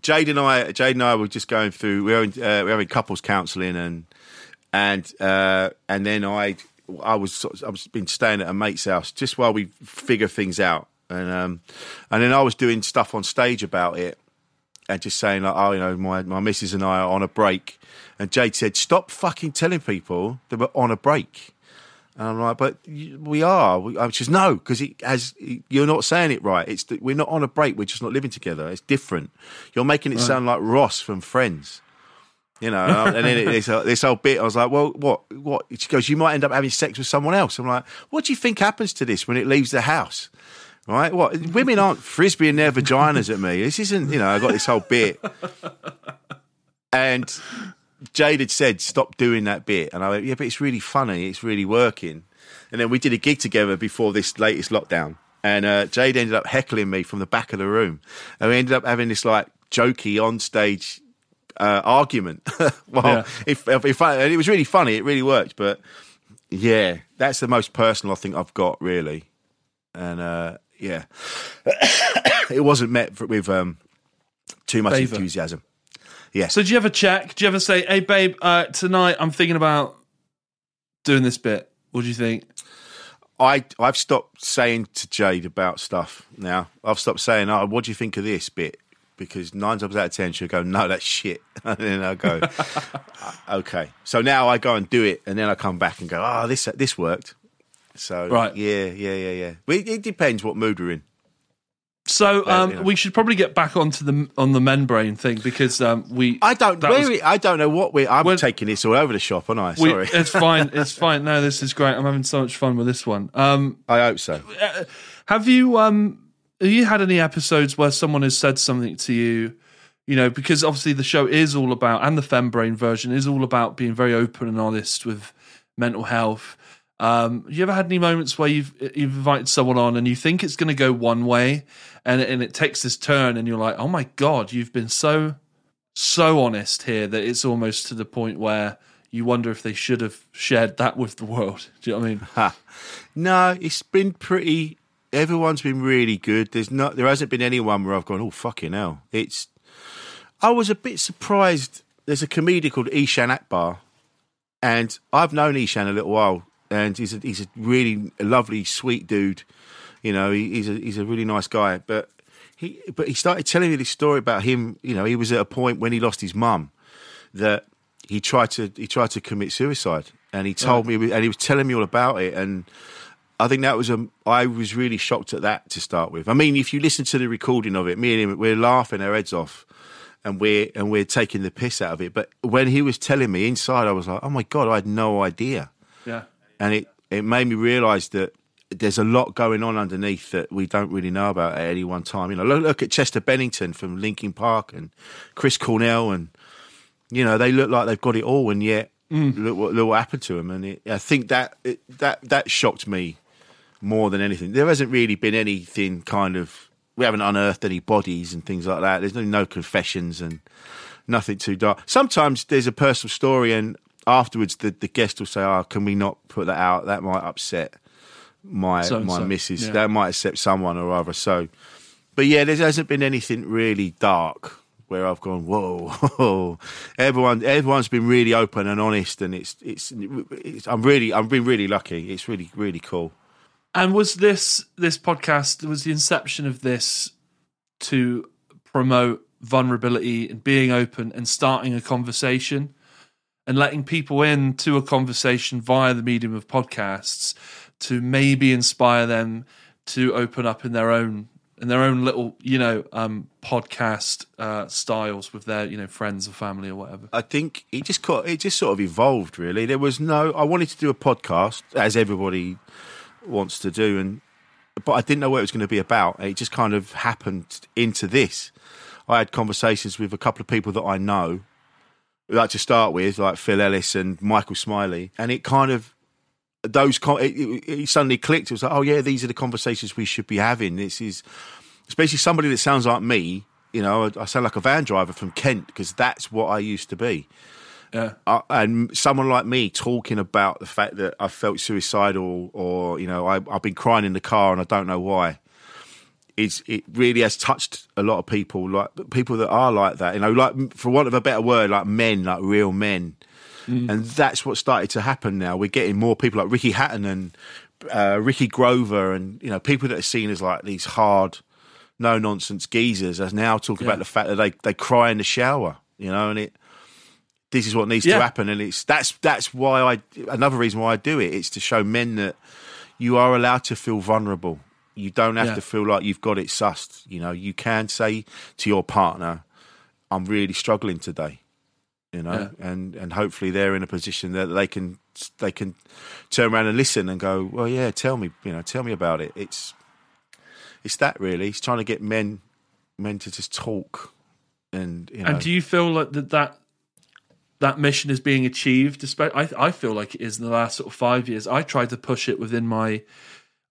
Jayde and I, Jayde and I were just going through. We were having, uh, we were having couples counselling, and and uh, and then I I was I was been staying at a mate's house just while we figure things out, and um, and then I was doing stuff on stage about it, and just saying like, oh, you know, my my missus and I are on a break, and Jayde said, stop fucking telling people that we're on a break. And I'm like, but we are. We, I says, no, because it has. You're not saying it right. It's that we're not on a break. We're just not living together. It's different. You're making it sound like Ross from Friends. You know, and then it, this, this whole bit, I was like, well, what, what? She goes, you might end up having sex with someone else. I'm like, what do you think happens to this when it leaves the house? Right? What? Women aren't frisbeeing their vaginas at me. This isn't, you know, I got this whole bit. And Jayde had said, stop doing that bit. And I went, yeah, but it's really funny. It's really working. And then we did a gig together before this latest lockdown. And uh, Jayde ended up heckling me from the back of the room. And we ended up having this like jokey on stage uh, argument. well, Yeah. if, if, if I, and it was really funny. It really worked. But yeah, that's the most personal I think I've got, really. And uh, yeah, it wasn't met for, with um, too much Favour. enthusiasm. Yes. So do you ever check? Do you ever say, "Hey, babe, uh, tonight I'm thinking about doing this bit"? What do you think? I I've stopped saying to Jayde about stuff now. I've stopped saying, "Oh, what do you think of this bit?" Because nine times out of ten she'll go, "No, that's shit," and then I go, "Okay." So now I go and do it, and then I come back and go, "Oh, this this worked." So Right. yeah, yeah, yeah, yeah. It, it depends what mood we're in. So um, we should probably get back onto the on the Men Brain thing because um, we I don't. Was- Where, I don't know what we. I'm taking this all over the shop, aren't I? we Sorry. it's fine. It's fine. No, this is great. I'm having so much fun with this one. Um, I hope so. have you um have you had any episodes where someone has said something to you? You know, because obviously the show is all about, and the Fem Brain version is all about being very open and honest with mental health. Um, you ever had any moments where you've you've invited someone on and you think it's going to go one way, and and it takes this turn, and you're like, oh my god, you've been so so honest here that it's almost to the point where you wonder if they should have shared that with the world. Do you know what I mean? No, it's been pretty. Everyone's been really good. There's not. There hasn't been anyone where I've gone, oh fucking hell. It's. I was a bit surprised. There's a comedian called Eshaan Akbar, and I've known Eshaan a little while, and he's a, he's a really lovely, sweet dude. You know, he, he's a he's a really nice guy. But he but he started telling me this story about him. You know, he was at a point when he lost his mum that he tried to he tried to commit suicide, and he told me and he was telling me all about it, and I think that was a I was really shocked at that to start with. I mean, if you listen to the recording of it, me and him we're laughing our heads off, and we're and we're taking the piss out of it. But when he was telling me inside, I was like, oh my god, I had no idea, Yeah. And it it made me realise that. There's a lot going on underneath that we don't really know about at any one time. You know, look, look at Chester Bennington from Linkin Park and Chris Cornell and you know they look like they've got it all, and yet mm. look what look what happened to them. And it, I think that it, that that shocked me more than anything. There hasn't really been anything kind of we haven't unearthed any bodies and things like that. There's no, no confessions and nothing too dark. Sometimes there's a personal story, and afterwards the, the guest will say, "Oh, can we not put that out? That might upset my So my so, missus. yeah. That might upset someone or other." So, but yeah, there hasn't been anything really dark where I've gone, "Whoa!" Everyone, everyone's been really open and honest, and it's it's. it's I'm really, I've been really lucky. It's really, really cool. And was this this podcast was the inception of this to promote vulnerability and being open and starting a conversation and letting people into a conversation via the medium of podcasts to maybe inspire them to open up in their own in their own little you know um podcast uh styles with their you know friends or family or whatever I think it just got, it just sort of evolved. Really, there was no. I wanted to do a podcast, as everybody wants to do, and but I didn't know what it was going to be about. It just kind of happened into this. I had conversations with a couple of people that I know, like to start with, like Phil Ellis and Michael Smiley, and it kind of those con- it, it, it suddenly clicked. It was like, oh yeah, these are the conversations we should be having. This is especially somebody that sounds like me. You know, I, I sound like a van driver from Kent because that's what I used to be. yeah Uh, and someone like me talking about the fact that I felt suicidal, or you know, I, I've been crying in the car and I don't know why. It's it really has touched a lot of people, like people that are like that. You know, like for want of a better word, like men, like real men. And that's what started to happen now. We're getting more people like Ricky Hatton and uh, Ricky Grover, and you know, people that are seen as like these hard, no nonsense geezers, are now talking Yeah. about the fact that they they cry in the shower. You know, and it this is what needs Yeah. to happen, and it's that's that's why I another reason why I do it. It's to show men that you are allowed to feel vulnerable. You don't have Yeah. to feel like you've got it sussed. You know, you can say to your partner, "I'm really struggling today." You know, and and hopefully they're in a position that they can they can turn around and listen and go, "Well, yeah, tell me, you know, tell me about it." It's it's that really. It's trying to get men men to just talk and you know. And do you feel like that that that mission is being achieved? Despite I, I feel like it is in the last sort of five years. I tried to push it within my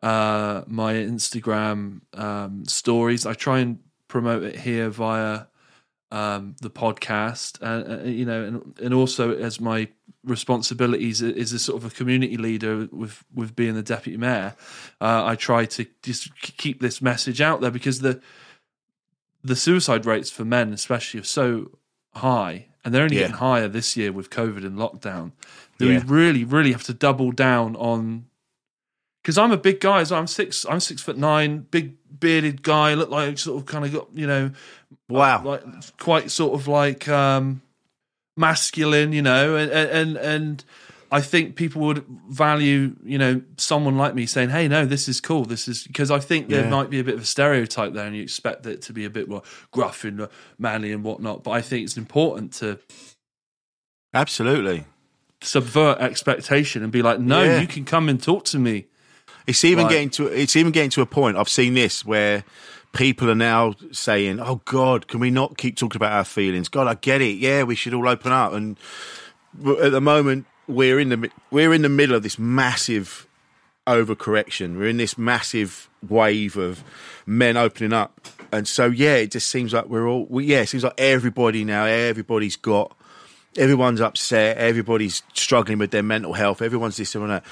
uh, my Instagram um, stories. I try and promote it here via um, the podcast, and uh, you know, and, and also as my responsibilities is a sort of a community leader with with being the deputy mayor. Uh, I try to just keep this message out there because the the suicide rates for men, especially, are so high, and they're only Yeah. getting higher this year with COVID and lockdown. That Yeah. we really, really have to double down on. Because I'm a big guy, so I'm six. I'm six foot nine, big bearded guy. Look like sort of kind of got you know, wow. like quite sort of like um masculine, you know, and and and I think people would value, you know, someone like me saying, "Hey, no, this is cool. This is because I think there Yeah. might be a bit of a stereotype there, and you expect it to be a bit more gruff and uh, manly and whatnot. But I think it's important to Absolutely. subvert expectation and be like, "No, Yeah. you can come and talk to me." It's even getting to it's even getting to a point. I've seen this where people are now saying, "Oh God, can we not keep talking about our feelings? God, I get it. Yeah, we should all open up." And at the moment, we're in the we're in the middle of this massive overcorrection. We're in this massive wave of men opening up, and so yeah, it just seems like we're all we, yeah, it seems like everybody now, everybody's got. Everyone's upset. Everybody's struggling with their mental health. Everyone's this and that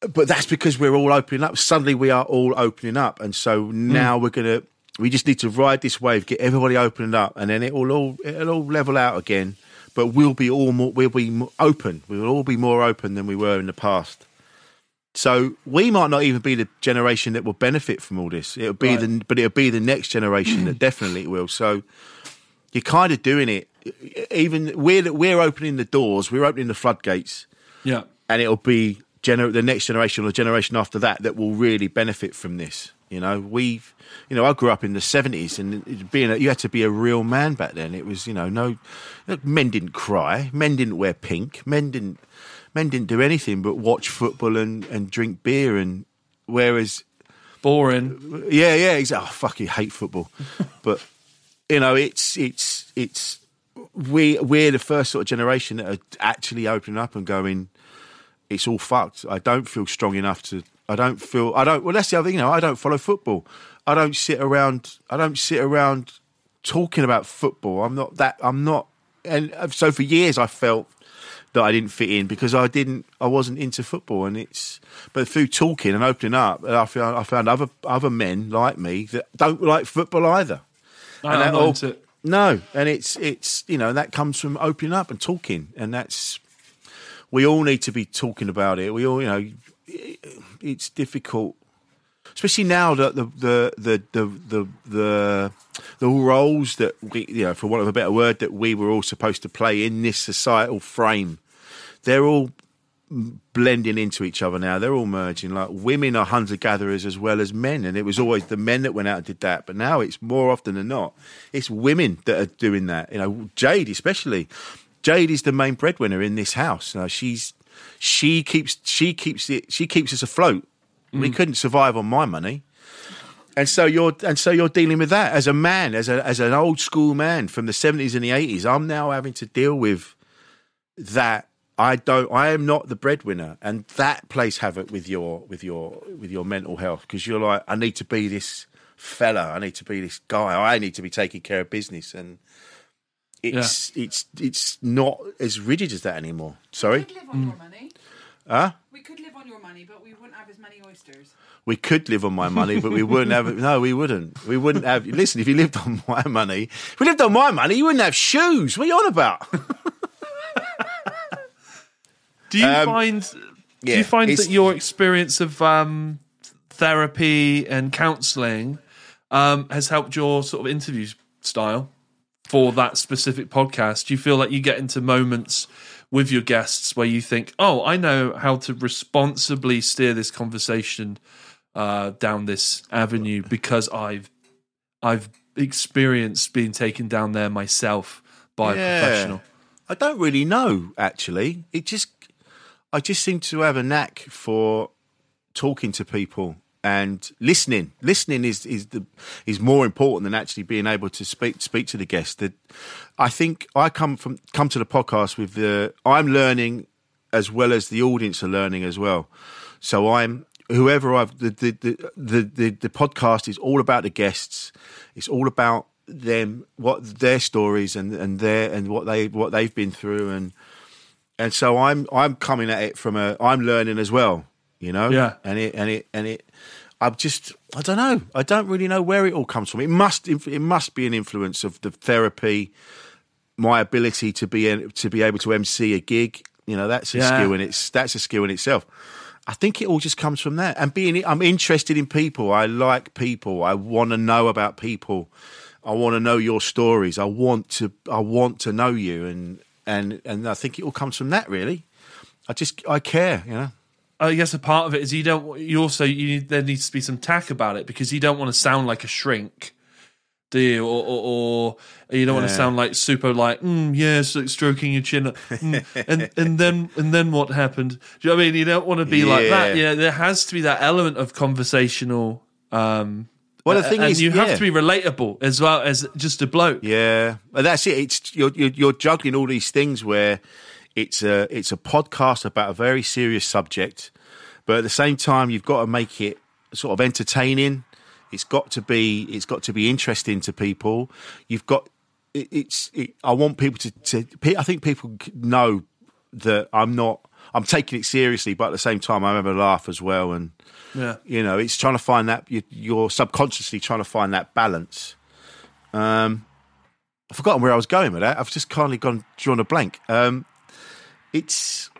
but that's because we're all opening up. Suddenly, we are all opening up, and so hmm. now we're gonna. We just need to ride this wave, get everybody opening up, and then it will all it'll all level out again. But we'll be all more. We'll be more open. We will all be more open than we were in the past. So we might not even be the generation that will benefit from all this. It'll be Right. the, but it'll be the next generation that definitely will. So you're kind of doing it. Even we're we're opening the doors. We're opening the floodgates Yeah, and it'll be gener- the next generation or the generation after that that will really benefit from this. You know, we've, you know, I grew up in the seventies, and being a, you had to be a real man back then. It was, you know, no, look, men didn't cry, men didn't wear pink, men didn't, men didn't do anything but watch football and and drink beer. And whereas boring. yeah, yeah, exactly. Oh, fuck, you hate football, but you know, it's it's it's we we're the first sort of generation that are actually opening up and going. It's all fucked. I don't feel strong enough to. I don't feel. I don't. Well, that's the other thing. You know, I don't follow football. I don't sit around. I don't sit around talking about football. I'm not that. I'm not. And so for years, I felt that I didn't fit in because I didn't. I wasn't into football, and it's. But through talking and opening up, I found I found other other men like me that don't like football either. No, And that all-. No, and it's it's you know that comes from opening up and talking, and that's we all need to be talking about it. We all you know it's difficult, especially now that the the the the the the, the roles that we you know for want of a better word that we were all supposed to play in this societal frame, they're all blending into each other now. They're all merging. Like women are hunter gatherers as well as men, and it was always the men that went out and did that. But now it's more often than not, it's women that are doing that. You know, Jayde especially. Jayde is the main breadwinner in this house. Now she's she keeps she keeps it she keeps us afloat. We mm. couldn't survive on my money. And so you're and so you're dealing with that as a man, as a as an old school man from the seventies and the eighties. I'm now having to deal with that. I don't. I am not the breadwinner, and that plays havoc with your with your with your mental health because you're like, I need to be this fella. I need to be this guy. I need to be taking care of business, and it's it's it's not as rigid as that anymore. Sorry, We could live on your money. huh? We could live on your money, but we wouldn't have as many oysters. We could live on my money, but we wouldn't have. No, we wouldn't. We wouldn't have. Listen, if you lived on my money, if we lived on my money, you wouldn't have shoes. What are you on about? Do you Um, find do yeah, you find that your experience of um, therapy and counselling um, has helped your sort of interview style for that specific podcast? Do you feel like you get into moments with your guests where you think, "Oh, I know how to responsibly steer this conversation uh, down this avenue because I've I've experienced being taken down there myself by Yeah. a professional." I don't really know. Actually, it just I just seem to have a knack for talking to people and listening. Listening is is the is more important than actually being able to speak speak to the guest. That I think I come from come to the podcast with the I'm learning as well as the audience are learning as well. So I'm whoever I've the the the the, the, the podcast is all about the guests. It's all about them what their stories and and their and what they what they've been through and and so I'm I'm coming at it from a I'm learning as well, you know. Yeah. And it and it and it. I'm just I don't know. I don't really know where it all comes from. It must it must be an influence of the therapy, my ability to be to be able to MC a gig. You know, that's a Yeah. skill in it's that's a skill in itself. I think it all just comes from that. And being I'm interested in people. I like people. I want to know about people. I want to know your stories. I want to I want to know you and and and I think it all comes from that really. I just I care, you know. I guess a part of it is you don't. You also you there needs to be some tack about it because you don't want to sound like a shrink, do you? Or or, or you don't want to sound like super like mm, yes, like stroking your chin, mm, and and then and then what happened? Do you know what I mean? You don't want to be like that. Yeah. Yeah, there has to be that element of conversational. Um, Well, the thing and is, you have to be relatable as well as just a bloke. Yeah, that's it. It's you're, you're you're juggling all these things where it's a it's a podcast about a very serious subject, but at the same time you've got to make it sort of entertaining. It's got to be it's got to be interesting to people. You've got it, it's. It, I want people to, to. I think people know that I'm not. I'm taking it seriously, but at the same time I a laugh as well and Yeah. you know it's trying to find that you- you're subconsciously trying to find that balance um i've forgotten where i was going with that i've just kindly gone drawn a blank um it's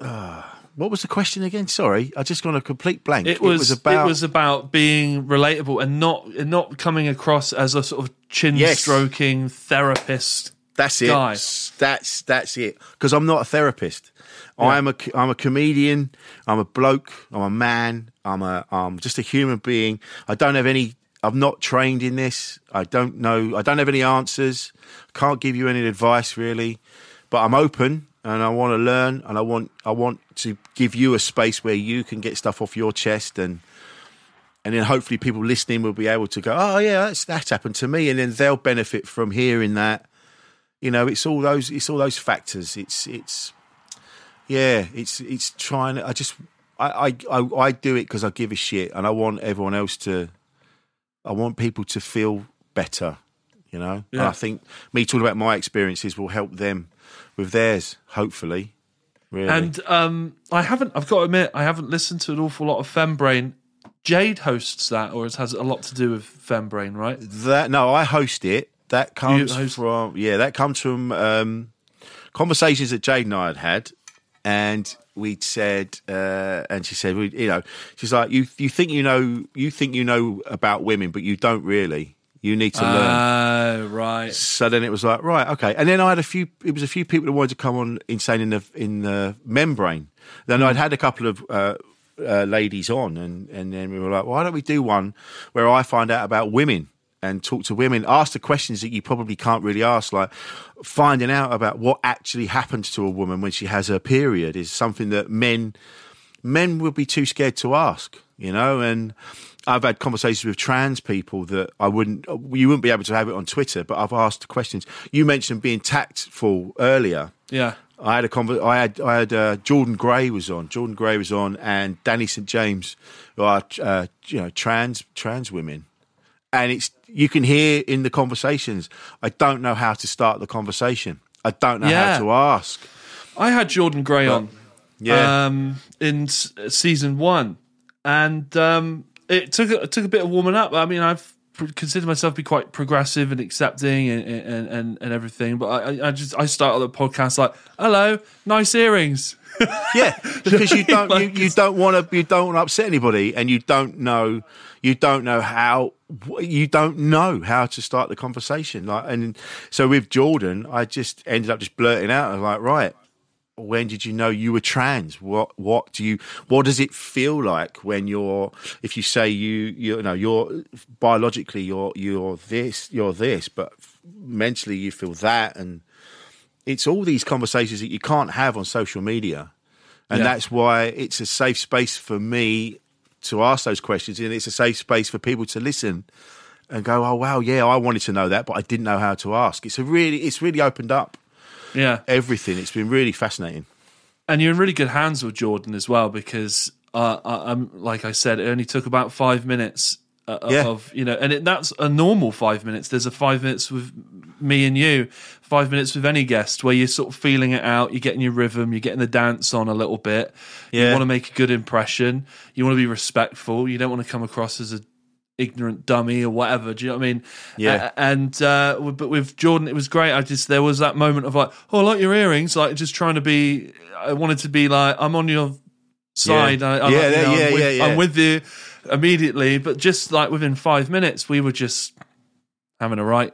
uh, what was the question again sorry i just gone a complete blank It was, about it was about being relatable and not and not coming across as a sort of chin Yes. stroking therapist. That's it. guy. That's that's it. Because I'm not a therapist. I'm a I'm a comedian. I'm a bloke. I'm a man. I'm a I'm just a human being. I don't have any. I'm not trained in this. I don't know. I don't have any answers. Can't give you any advice really. But I'm open and I want to learn and I want I want to give you a space where you can get stuff off your chest and and then hopefully people listening will be able to go, oh yeah, that's that's happened to me, and then they'll benefit from hearing that. You know, it's all those it's all those factors. It's it's yeah, it's it's trying. I just I, I, I, I do it because I give a shit, and I want everyone else to. I want people to feel better, you know. And I think me talking about my experiences will help them with theirs, hopefully. Really. And um, I haven't. I've got to admit, I haven't listened to an awful lot of Fembrain. Jayde hosts that, or it has a lot to do with Fem Brain, right? That no, I host it. That comes host- from yeah, that comes from um, conversations that Jayde and I had had, and we'd said, uh, and she said, you know, she's like, you you think you know, you think you know about women, but you don't really. You need to learn. Oh, right. So then it was like, right, okay. And then I had a few. It was a few people that wanted to come on insane in the in the Men Brain. Then I'd had a couple of uh, uh, ladies on, and and then we were like, why don't we do one where I find out about women and talk to women, ask the questions that you probably can't really ask, like finding out about what actually happens to a woman when she has her period is something that men men would be too scared to ask, you know, and I've had conversations with trans people that I wouldn't, you wouldn't be able to have it on Twitter, but I've asked questions. You mentioned being tactful earlier. Yeah. I had a conver- I had I had uh, Jordan Gray was on. Jordan Gray was on, and Dani St James, who are uh, you know trans trans women, and it's you can hear in the conversations. I don't know how to start the conversation. I don't know Yeah. how to ask. I had Jordan Gray on Yeah, um, in season one, and um, it took a- it took a bit of warming up. I mean, I've considered myself to be quite progressive and accepting and and, and, and everything, but I, I- just I started the podcast like, "Hello, nice earrings." Yeah, because you don't you, Like you it's- don't want to you don't want to upset anybody, and you don't know you don't know how you don't know how to start the conversation. Like, and so with Jordan, I just ended up just blurting out. I was like, right, when did you know you were trans? What what do you what does it feel like when you're if you say you you know you're biologically you're you're this you're this, but mentally you feel that and it's all these conversations that you can't have on social media. And Yeah. that's why it's a safe space for me to ask those questions. And it's a safe space for people to listen and go, oh, wow, yeah, I wanted to know that, but I didn't know how to ask. It's a really, it's really opened up Yeah, everything. It's been really fascinating. and you're in really good hands with Jordan as well because uh, I, I'm like I said, it only took about five minutes uh, Yeah. of you know, and it, that's a normal five minutes. There's a five minutes with me and you, five minutes with any guest where you're sort of feeling it out, you're getting your rhythm, you're getting the dance on a little bit. You want to make a good impression. You want to be respectful. You don't want to come across as a ignorant dummy or whatever. Do you know what I mean? Yeah. A- and uh, but with Jordan, it was great. I just there was that moment of like, oh, I like your earrings. Like just trying to be. I wanted to be like, I'm on your side. Yeah. I, I, Yeah, you yeah, know, I'm yeah, with, yeah, yeah. I'm with you immediately. But just like within five minutes, we were just having a right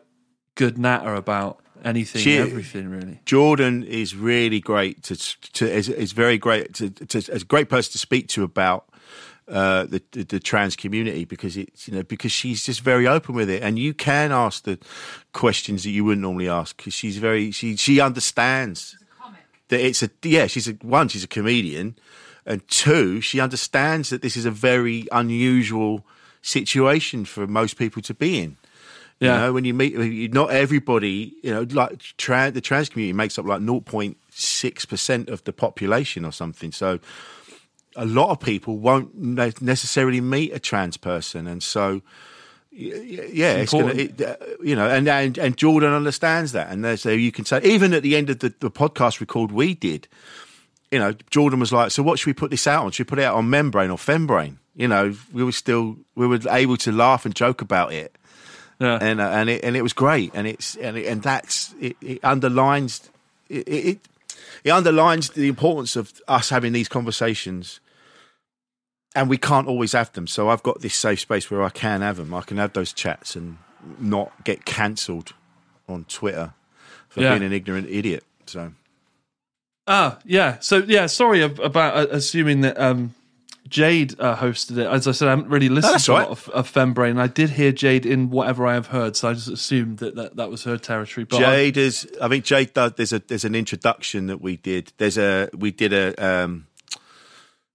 good natter about anything, She- everything, really. Jordan is really great to to is, is very great to, to is a great person to speak to about uh, the, the the trans community because it's you know because she's just very open with it and you can ask the questions that you wouldn't normally ask because she's very she she understands that it's a yeah she's a one she's a comedian and two she understands that this is a very unusual situation for most people to be in. You Yeah. know, when you meet, not everybody, you know, like trans, the trans community makes up like 0.6% of the population or something. So a lot of people won't ne- necessarily meet a trans person. And so, yeah, it's, gonna, it, uh, you know, and, and, and Jordan understands that. And there's, so you can say, even at the end of the, the podcast record we did, you know, Jordan was like, "So what should we put this out on? Should we put it out on Men Brain or Fem Brain?" You know, we were still we were able to laugh and joke about it, Yeah. and uh, and it and it was great, and it's and it, and that's it, it underlines it, it it underlines the importance of us having these conversations, and we can't always have them. So I've got this safe space where I can have them. I can have those chats and not get cancelled on Twitter for Yeah. being an ignorant idiot. So. Ah, yeah. So yeah, sorry about uh, assuming that um, Jayde uh, hosted it. As I said, I haven't really listened that's to a lot of, of Fem Brain. I did hear Jayde in whatever I have heard, so I just assumed that that, that was her territory. But I- Jayde is. I think Jayde does. There's a there's an introduction that we did. There's a we did a um,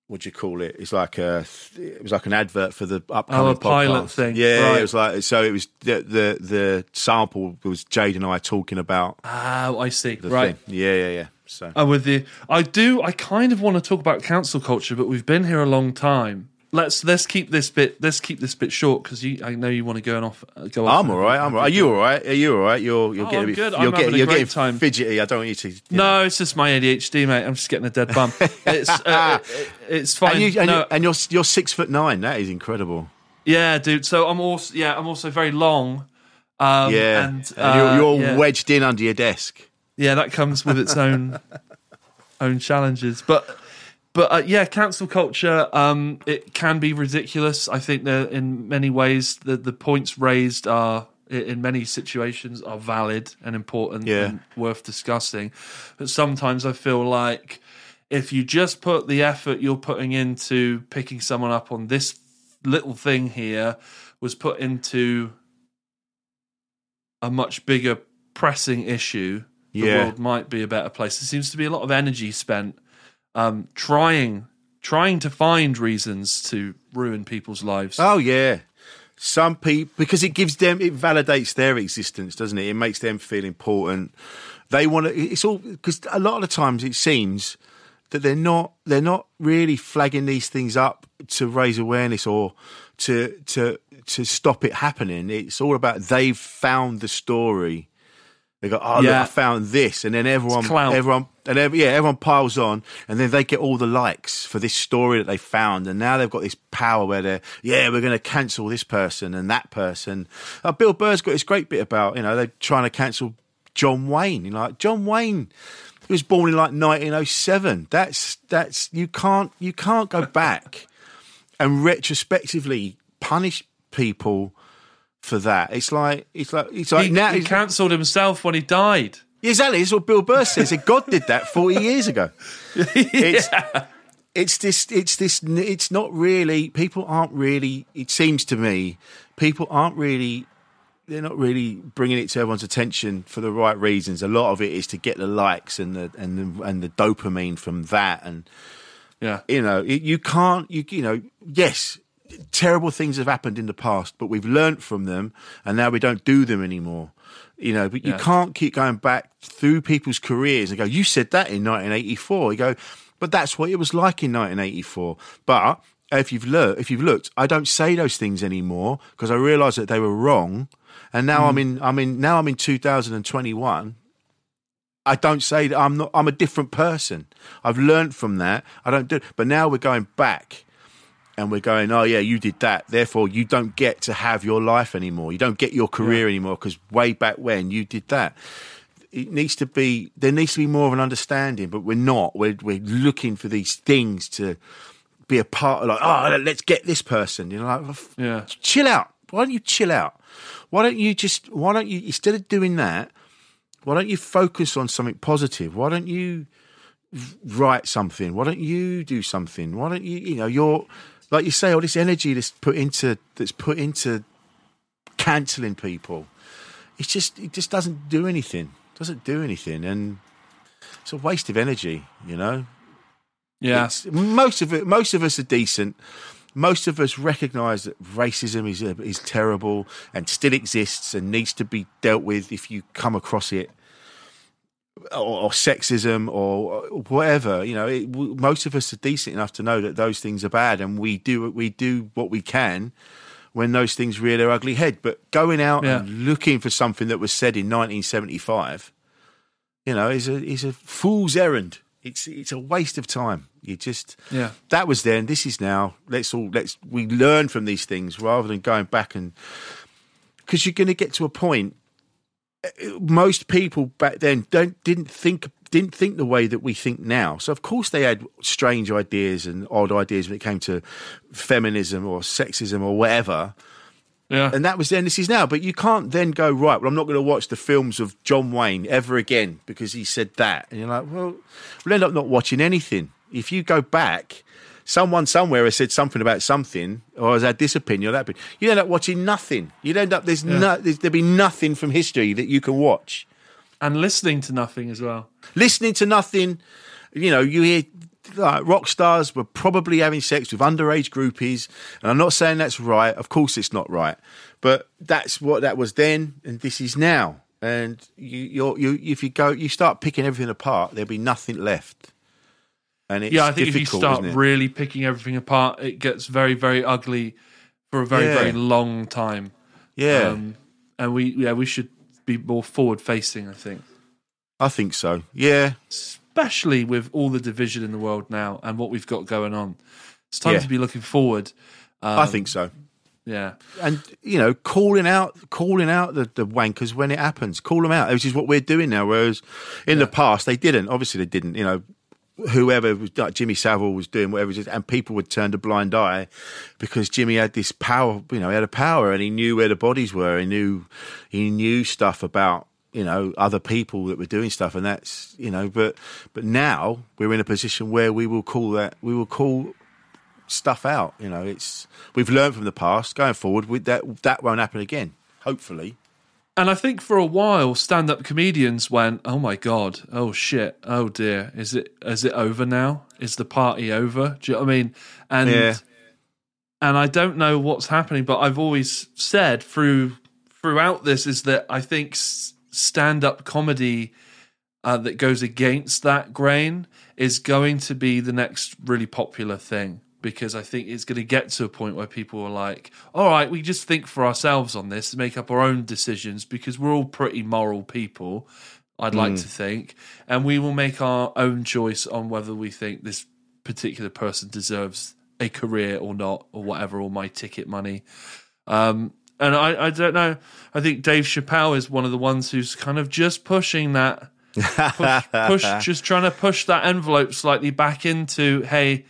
what do you call it? It's like a it was like an advert for the upcoming Oh, a pilot podcast. thing. Yeah, Right. it was like so. It was the the the sample was Jayde and I talking about Oh, I see. right. thing. Yeah, yeah, yeah. So I'm with you. I do. I kind of want to talk about cancel culture, but we've been here a long time. Let's let's keep this bit. Let's keep this bit short because I know you want to go off. uh, Go off. I'm all right. I'm all right. Are you all right? Are you all right? You're you're Oh, getting bit, good. you're I'm getting you're great getting time. fidgety. I don't want you to. you know. No, it's just my ADHD, mate. I'm just getting a dead bum. It's uh, it- it's fine. And, you, and, No, you, and you're you're six foot nine. That is incredible. yeah, dude. So I'm also yeah, I'm also very long. Um, Yeah, and, And you're, uh, you're yeah. wedged in under your desk. Yeah, that comes with its own own challenges. But but uh, yeah, cancel culture um, it can be ridiculous. I think that in many ways the the points raised are in many situations are valid and important Yeah. and worth discussing. But sometimes I feel like if you just put the effort you're putting into picking someone up on this little thing here was put into a much bigger pressing issue, the Yeah. world might be a better place. There seems to be a lot of energy spent um, trying trying to find reasons to ruin people's lives. Oh yeah. Some people because it gives them it validates their existence, doesn't it? It makes them feel important. They want to. It's all because a lot of the times it seems that they're not they're not really flagging these things up to raise awareness or to to to stop it happening. It's all about they've found the story. They go, oh look, I found this, and then everyone, everyone, and every, yeah, everyone piles on, and then they get all the likes for this story that they found, and now they've got this power where they're, yeah, we're going to cancel this person and that person. Uh, Bill Burr's got this great bit about, you know, they're trying to cancel John Wayne. You know, like John Wayne he was born in like 1907. That's that's you can't you can't go back and retrospectively punish people for that. It's like it's like it's like he, now he cancelled himself when he died. Exactly, it's what Bill Burr says. God did that forty years ago. It's, it's this. It's this. It's not really. People aren't really. It seems to me, people aren't really. They're not really bringing it to everyone's attention for the right reasons. A lot of it is to get the likes and the and the, and the dopamine from that, and Yeah. you know you can't. You you know yes. Terrible things have happened in the past, but we've learnt from them, and now we don't do them anymore. You know, but you Yeah. can't keep going back through people's careers and go, "You said that in 1984." You go, but that's what it was like in 1984. But if you've looked, if you've looked, I don't say those things anymore because I realise that they were wrong, and now I'm mm. in. I'm in. Now I'm in 2021. I don't say that I'm not. I'm a different person. I've learned from that. I don't do. But now we're going back, and we're going. Oh yeah, you did that. Therefore, you don't get to have your life anymore. You don't get your career anymore because way back when you did that. It needs to be. There needs to be more of an understanding, but we're not. We're we're looking for these things to be a part of. Like, oh, let's get this person. You know, like, Yeah. chill out. Why don't you chill out? Why don't you just? Why don't you instead of doing that? Why don't you focus on something positive? Why don't you write something? Why don't you do something? Why don't you? You know, you're like you say, all this energy that's put into that's put into cancelling people. It's just it just doesn't do anything. Doesn't do anything, and it's a waste of energy. You know, Yeah. it's, most of it, most of us are decent. Most of us recognise that racism is is terrible and still exists and needs to be dealt with if you come across it, or, or sexism or whatever. You know, it, w- most of us are decent enough to know that those things are bad, and we do we do what we can when those things rear their ugly head. But going out Yeah. and looking for something that was said in 1975 you know, is a is a fool's errand. It's it's a waste of time. You just Yeah. that was then. This is now. Let's all let's we learn from these things rather than going back and because you're going to get to a point. Most people back then don't didn't think didn't think the way that we think now. So of course they had strange ideas and odd ideas when it came to feminism or sexism or whatever Yeah. and that was then. This is now. But you can't then go right. Well, I'm not going to watch the films of John Wayne ever again because he said that. And you're like, well, we'll end up not watching anything. If you go back, someone somewhere has said something about something or has had this opinion or that. opinion. You end up watching nothing. You'd end up there's no there's, there'd be nothing from history that you can watch. and listening to nothing as well. Listening to nothing. You know, you hear like, rock stars were probably having sex with underage groupies, and I'm not saying that's right. Of course, it's not right, but that's what that was then, and this is now. and you, you're, you if you go, you start picking everything apart, there'll be nothing left. And it's yeah, I think if you start really picking everything apart, it gets very, very ugly for a very, Yeah. very long time. yeah, Um, and we, yeah, we should be more forward facing. I think, I think so. Yeah, especially with all the division in the world now and what we've got going on. It's time Yeah. to be looking forward. Um, I think so. yeah, and you know, calling out, calling out the, the wankers when it happens, call them out, which is what we're doing now. Whereas in the past they didn't. Obviously, they didn't. You know, whoever was like Jimmy Savile was doing whatever, and people would turn a blind eye because Jimmy had this power. You know, he had a power, and he knew where the bodies were. He knew he knew stuff about you know other people that were doing stuff, and that's you know. But but now we're in a position where we will call that we will call stuff out. You know, it's we've learned from the past. Going forward, we, that that won't happen again. Hopefully, And I think for a while, stand-up comedians went, "Oh my god, oh shit, oh dear, is it is it over now? Is the party over?" Do you know what I mean? And Yeah. and I don't know what's happening, but I've always said through throughout this is that I think stand-up comedy uh, that goes against that grain is going to be the next really popular thing because I think it's going to get to a point where people are like, all right, we just think for ourselves on this, make up our own decisions because we're all pretty moral people, I'd like to think, and we will make our own choice on whether we think this particular person deserves a career or not, or whatever, or my ticket money. Um, and I, I don't know. I think Dave Chappelle is one of the ones who's kind of just pushing that push, push just trying to push that envelope slightly back into hey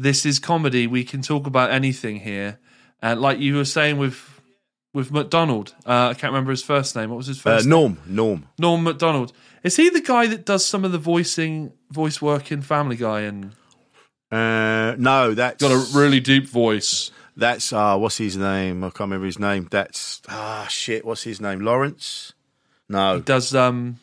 this is comedy we can talk about anything here and like you were saying with with Macdonald uh, i can't remember his first name what was his uh, first name Norm, Norm. Norm Macdonald is he the guy that does some of the voicing voice work in family guy and Uh, no, that's got a really deep voice that's uh, what's his name? I can't remember his name. That's ah shit. What's his name? Lawrence? No, he does um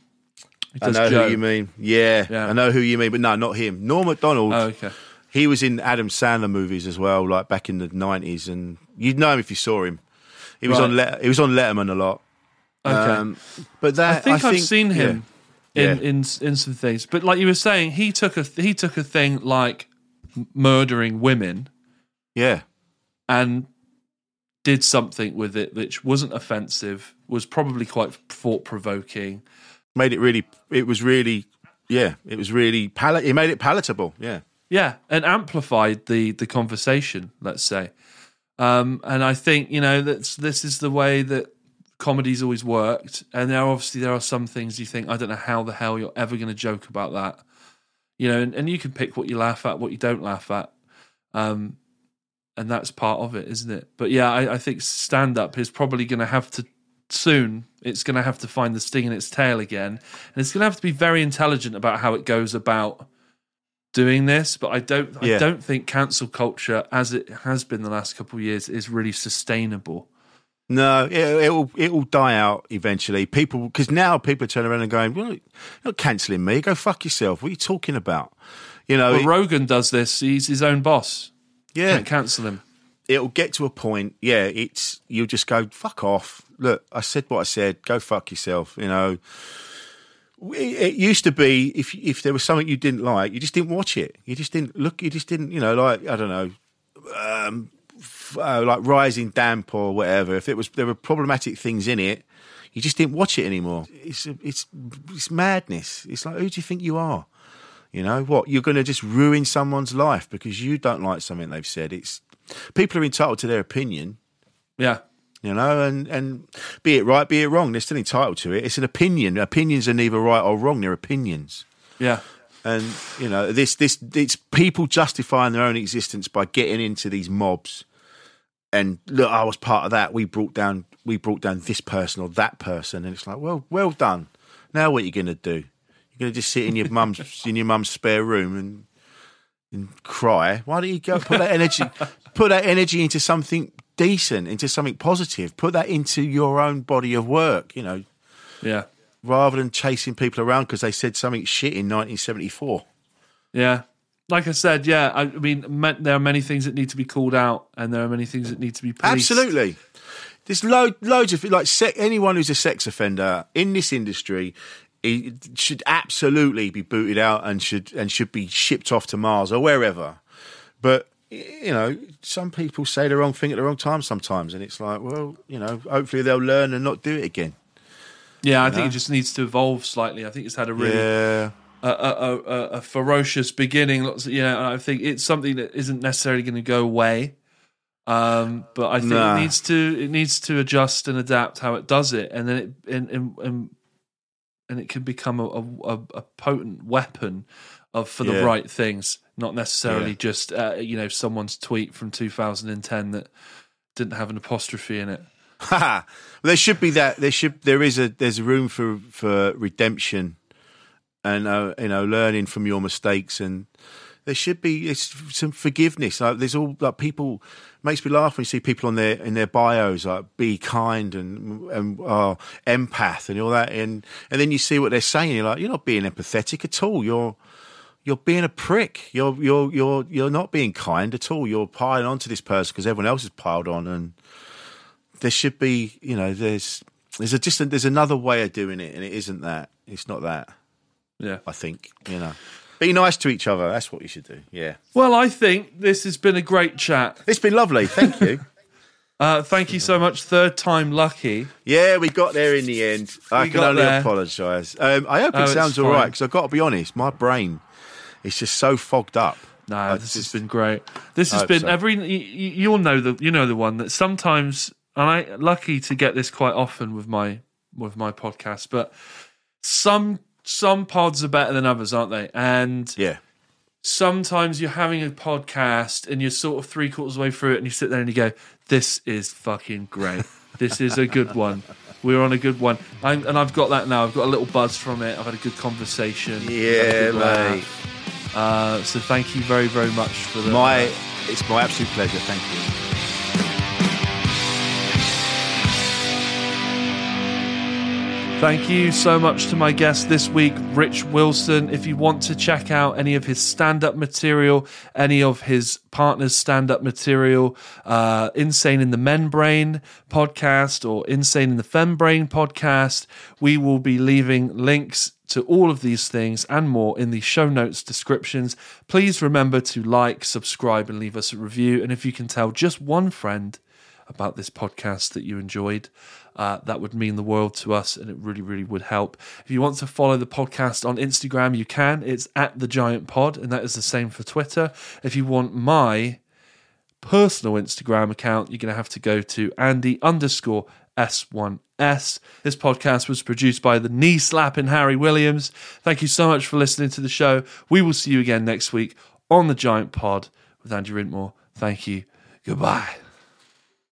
he I know Joe. who you mean. Yeah, Yeah. I know who you mean, but no, not him. Norm Macdonald. oh okay He was in Adam Sandler movies as well, like back in the nineties, and you'd know him if you saw him. He was Right. on Let- he was on Letterman a lot. okay Um, but that I think, I have seen him Yeah. in, in in some things, but like you were saying, he took a he took a thing like murdering women Yeah, and did something with it which wasn't offensive, was probably quite thought provoking. made it really. It was really. Yeah, it was really. Pal- he made it palatable. Yeah. Yeah, and amplified the the conversation. Let's say, um, and I think you know that's this is the way that comedy's always worked. And there obviously there are some things you think I don't know how the hell you're ever going to joke about that, you know. And, and you can pick what you laugh at, what you don't laugh at, um, and that's part of it, isn't it? But yeah, I, I think stand up is probably going to have to soon. It's going to have to find the sting in its tail again, and it's going to have to be very intelligent about how it goes about doing this, but I don't I don't think cancel culture as it has been the last couple of years is really sustainable. No, it, it'll it'll die out eventually. People because now people turn around and going, "Well, you're not cancelling me. Go fuck yourself. What are you talking about?" You know, But it- Rogan does this. He's his own boss. yeah, Can't cancel him. it'll get to a point. Yeah, it's you'll just go fuck off. Look, I said what I said. Go fuck yourself. You know, it, used to be if if there was something you didn't like, you just didn't watch it. You just didn't look. You just didn't. You know, like I don't know. Um, uh, like rising damp or whatever. If it was there were problematic things in it, you just didn't watch it anymore. It's it's it's madness. It's like who do you think you are? You know what? You're going to just ruin someone's life because you don't like something they've said. It's people are entitled to their opinion, Yeah. You know, and and be it right, be it wrong, they're still entitled to it. It's an opinion. Opinions are neither right or wrong. They're opinions. Yeah. And you know this this it's people justifying their own existence by getting into these mobs. And look, I was part of that. We brought down we brought down this person or that person, and it's like, well, well done. Now what are you going to do? You're going to just sit in your mum's in your mum's spare room and and cry. Why don't you go put that energy put that energy into something decent, into something positive? Put that into your own body of work. You know, Yeah. rather than chasing people around because they said something shit in 1974. Yeah. Like I said, yeah. I mean, there are many things that need to be called out, and there are many things that need to be policed. Absolutely. There's lo- loads of like se- anyone who's a sex offender in this industry. He should absolutely be booted out and should and should be shipped off to Mars or wherever. But you know, some people say the wrong thing at the wrong time sometimes, and it's like, well, you know, hopefully they'll learn and not do it again. Yeah, I think it just needs to evolve slightly. I think it's had a really Yeah, a, a, a, a ferocious beginning. Lots of, yeah, and I think it's something that isn't necessarily going to go away. Um, but I think Nah. it needs to it needs to adjust and adapt how it does it, and then it and and, and, and it can become a, a, a potent weapon of for the Yeah. right things, not necessarily Yeah. just uh, you know someone's tweet from 2010 that didn't have an apostrophe in it. Ha! there should be that. There should. There is a. There's room for for redemption, and uh, you know, learning from your mistakes, and there should be it's some forgiveness. Like there's all like people makes me laugh when you see people on their in their bios like be kind and and uh, empath and all that, and and then you see what they're saying. You're like, you're not being empathetic at all. You're you're being a prick. You're you're you're you're not being kind at all. You're piling onto this person because everyone else is piled on, and there should be, you know, there's there's a just a, there's another way of doing it, and it isn't that. It's not that. Yeah. I think you know, be nice to each other. That's what you should do. Yeah, Well, I think this has been a great chat. it's been lovely. Thank you. Uh, thank you so much. Third time lucky. yeah, we got there in the end. I We can only apologise. Um, I hope Oh, it it's sounds all right because I've got to be honest. My brain is just so fogged up. No, I this has been great. This has been so. every. You, you- you'll know the you know the one that sometimes, and I lucky to get this quite often with my with my podcast, but some some pods are better than others, aren't they? And Yeah, sometimes you're having a podcast and you're sort of three quarters of the way through it, and you sit there and you go, "This is fucking great. This is a good one. We're on a good one." I'm, and I've got that now. I've got a little buzz from it. I've had a good conversation. I've had a yeah, mate. Uh, so thank you very very much for the My it's my absolute pleasure. Thank you. Thank you so much to my guest this week, Rich Wilson. If you want to check out any of his stand up material, any of his partner's stand up material, uh, Insane in the Men Brain podcast or Insane in the Fem Brain podcast, we will be leaving links to all of these things and more in the show notes descriptions. Please remember to like, subscribe, and leave us a review. And if you can tell just one friend, about this podcast that you enjoyed. Uh, that would mean the world to us and it really, really would help. If you want to follow the podcast on Instagram, you can. It's at The Giant Pod, and that is the same for Twitter. If you want my personal Instagram account, you're going to have to go to Andy underscore S1S. This podcast was produced by the knee slapping Harry Williams. Thank you so much for listening to the show. We will see you again next week on The Giant Pod with Andy Wrintmore. Thank you. Goodbye.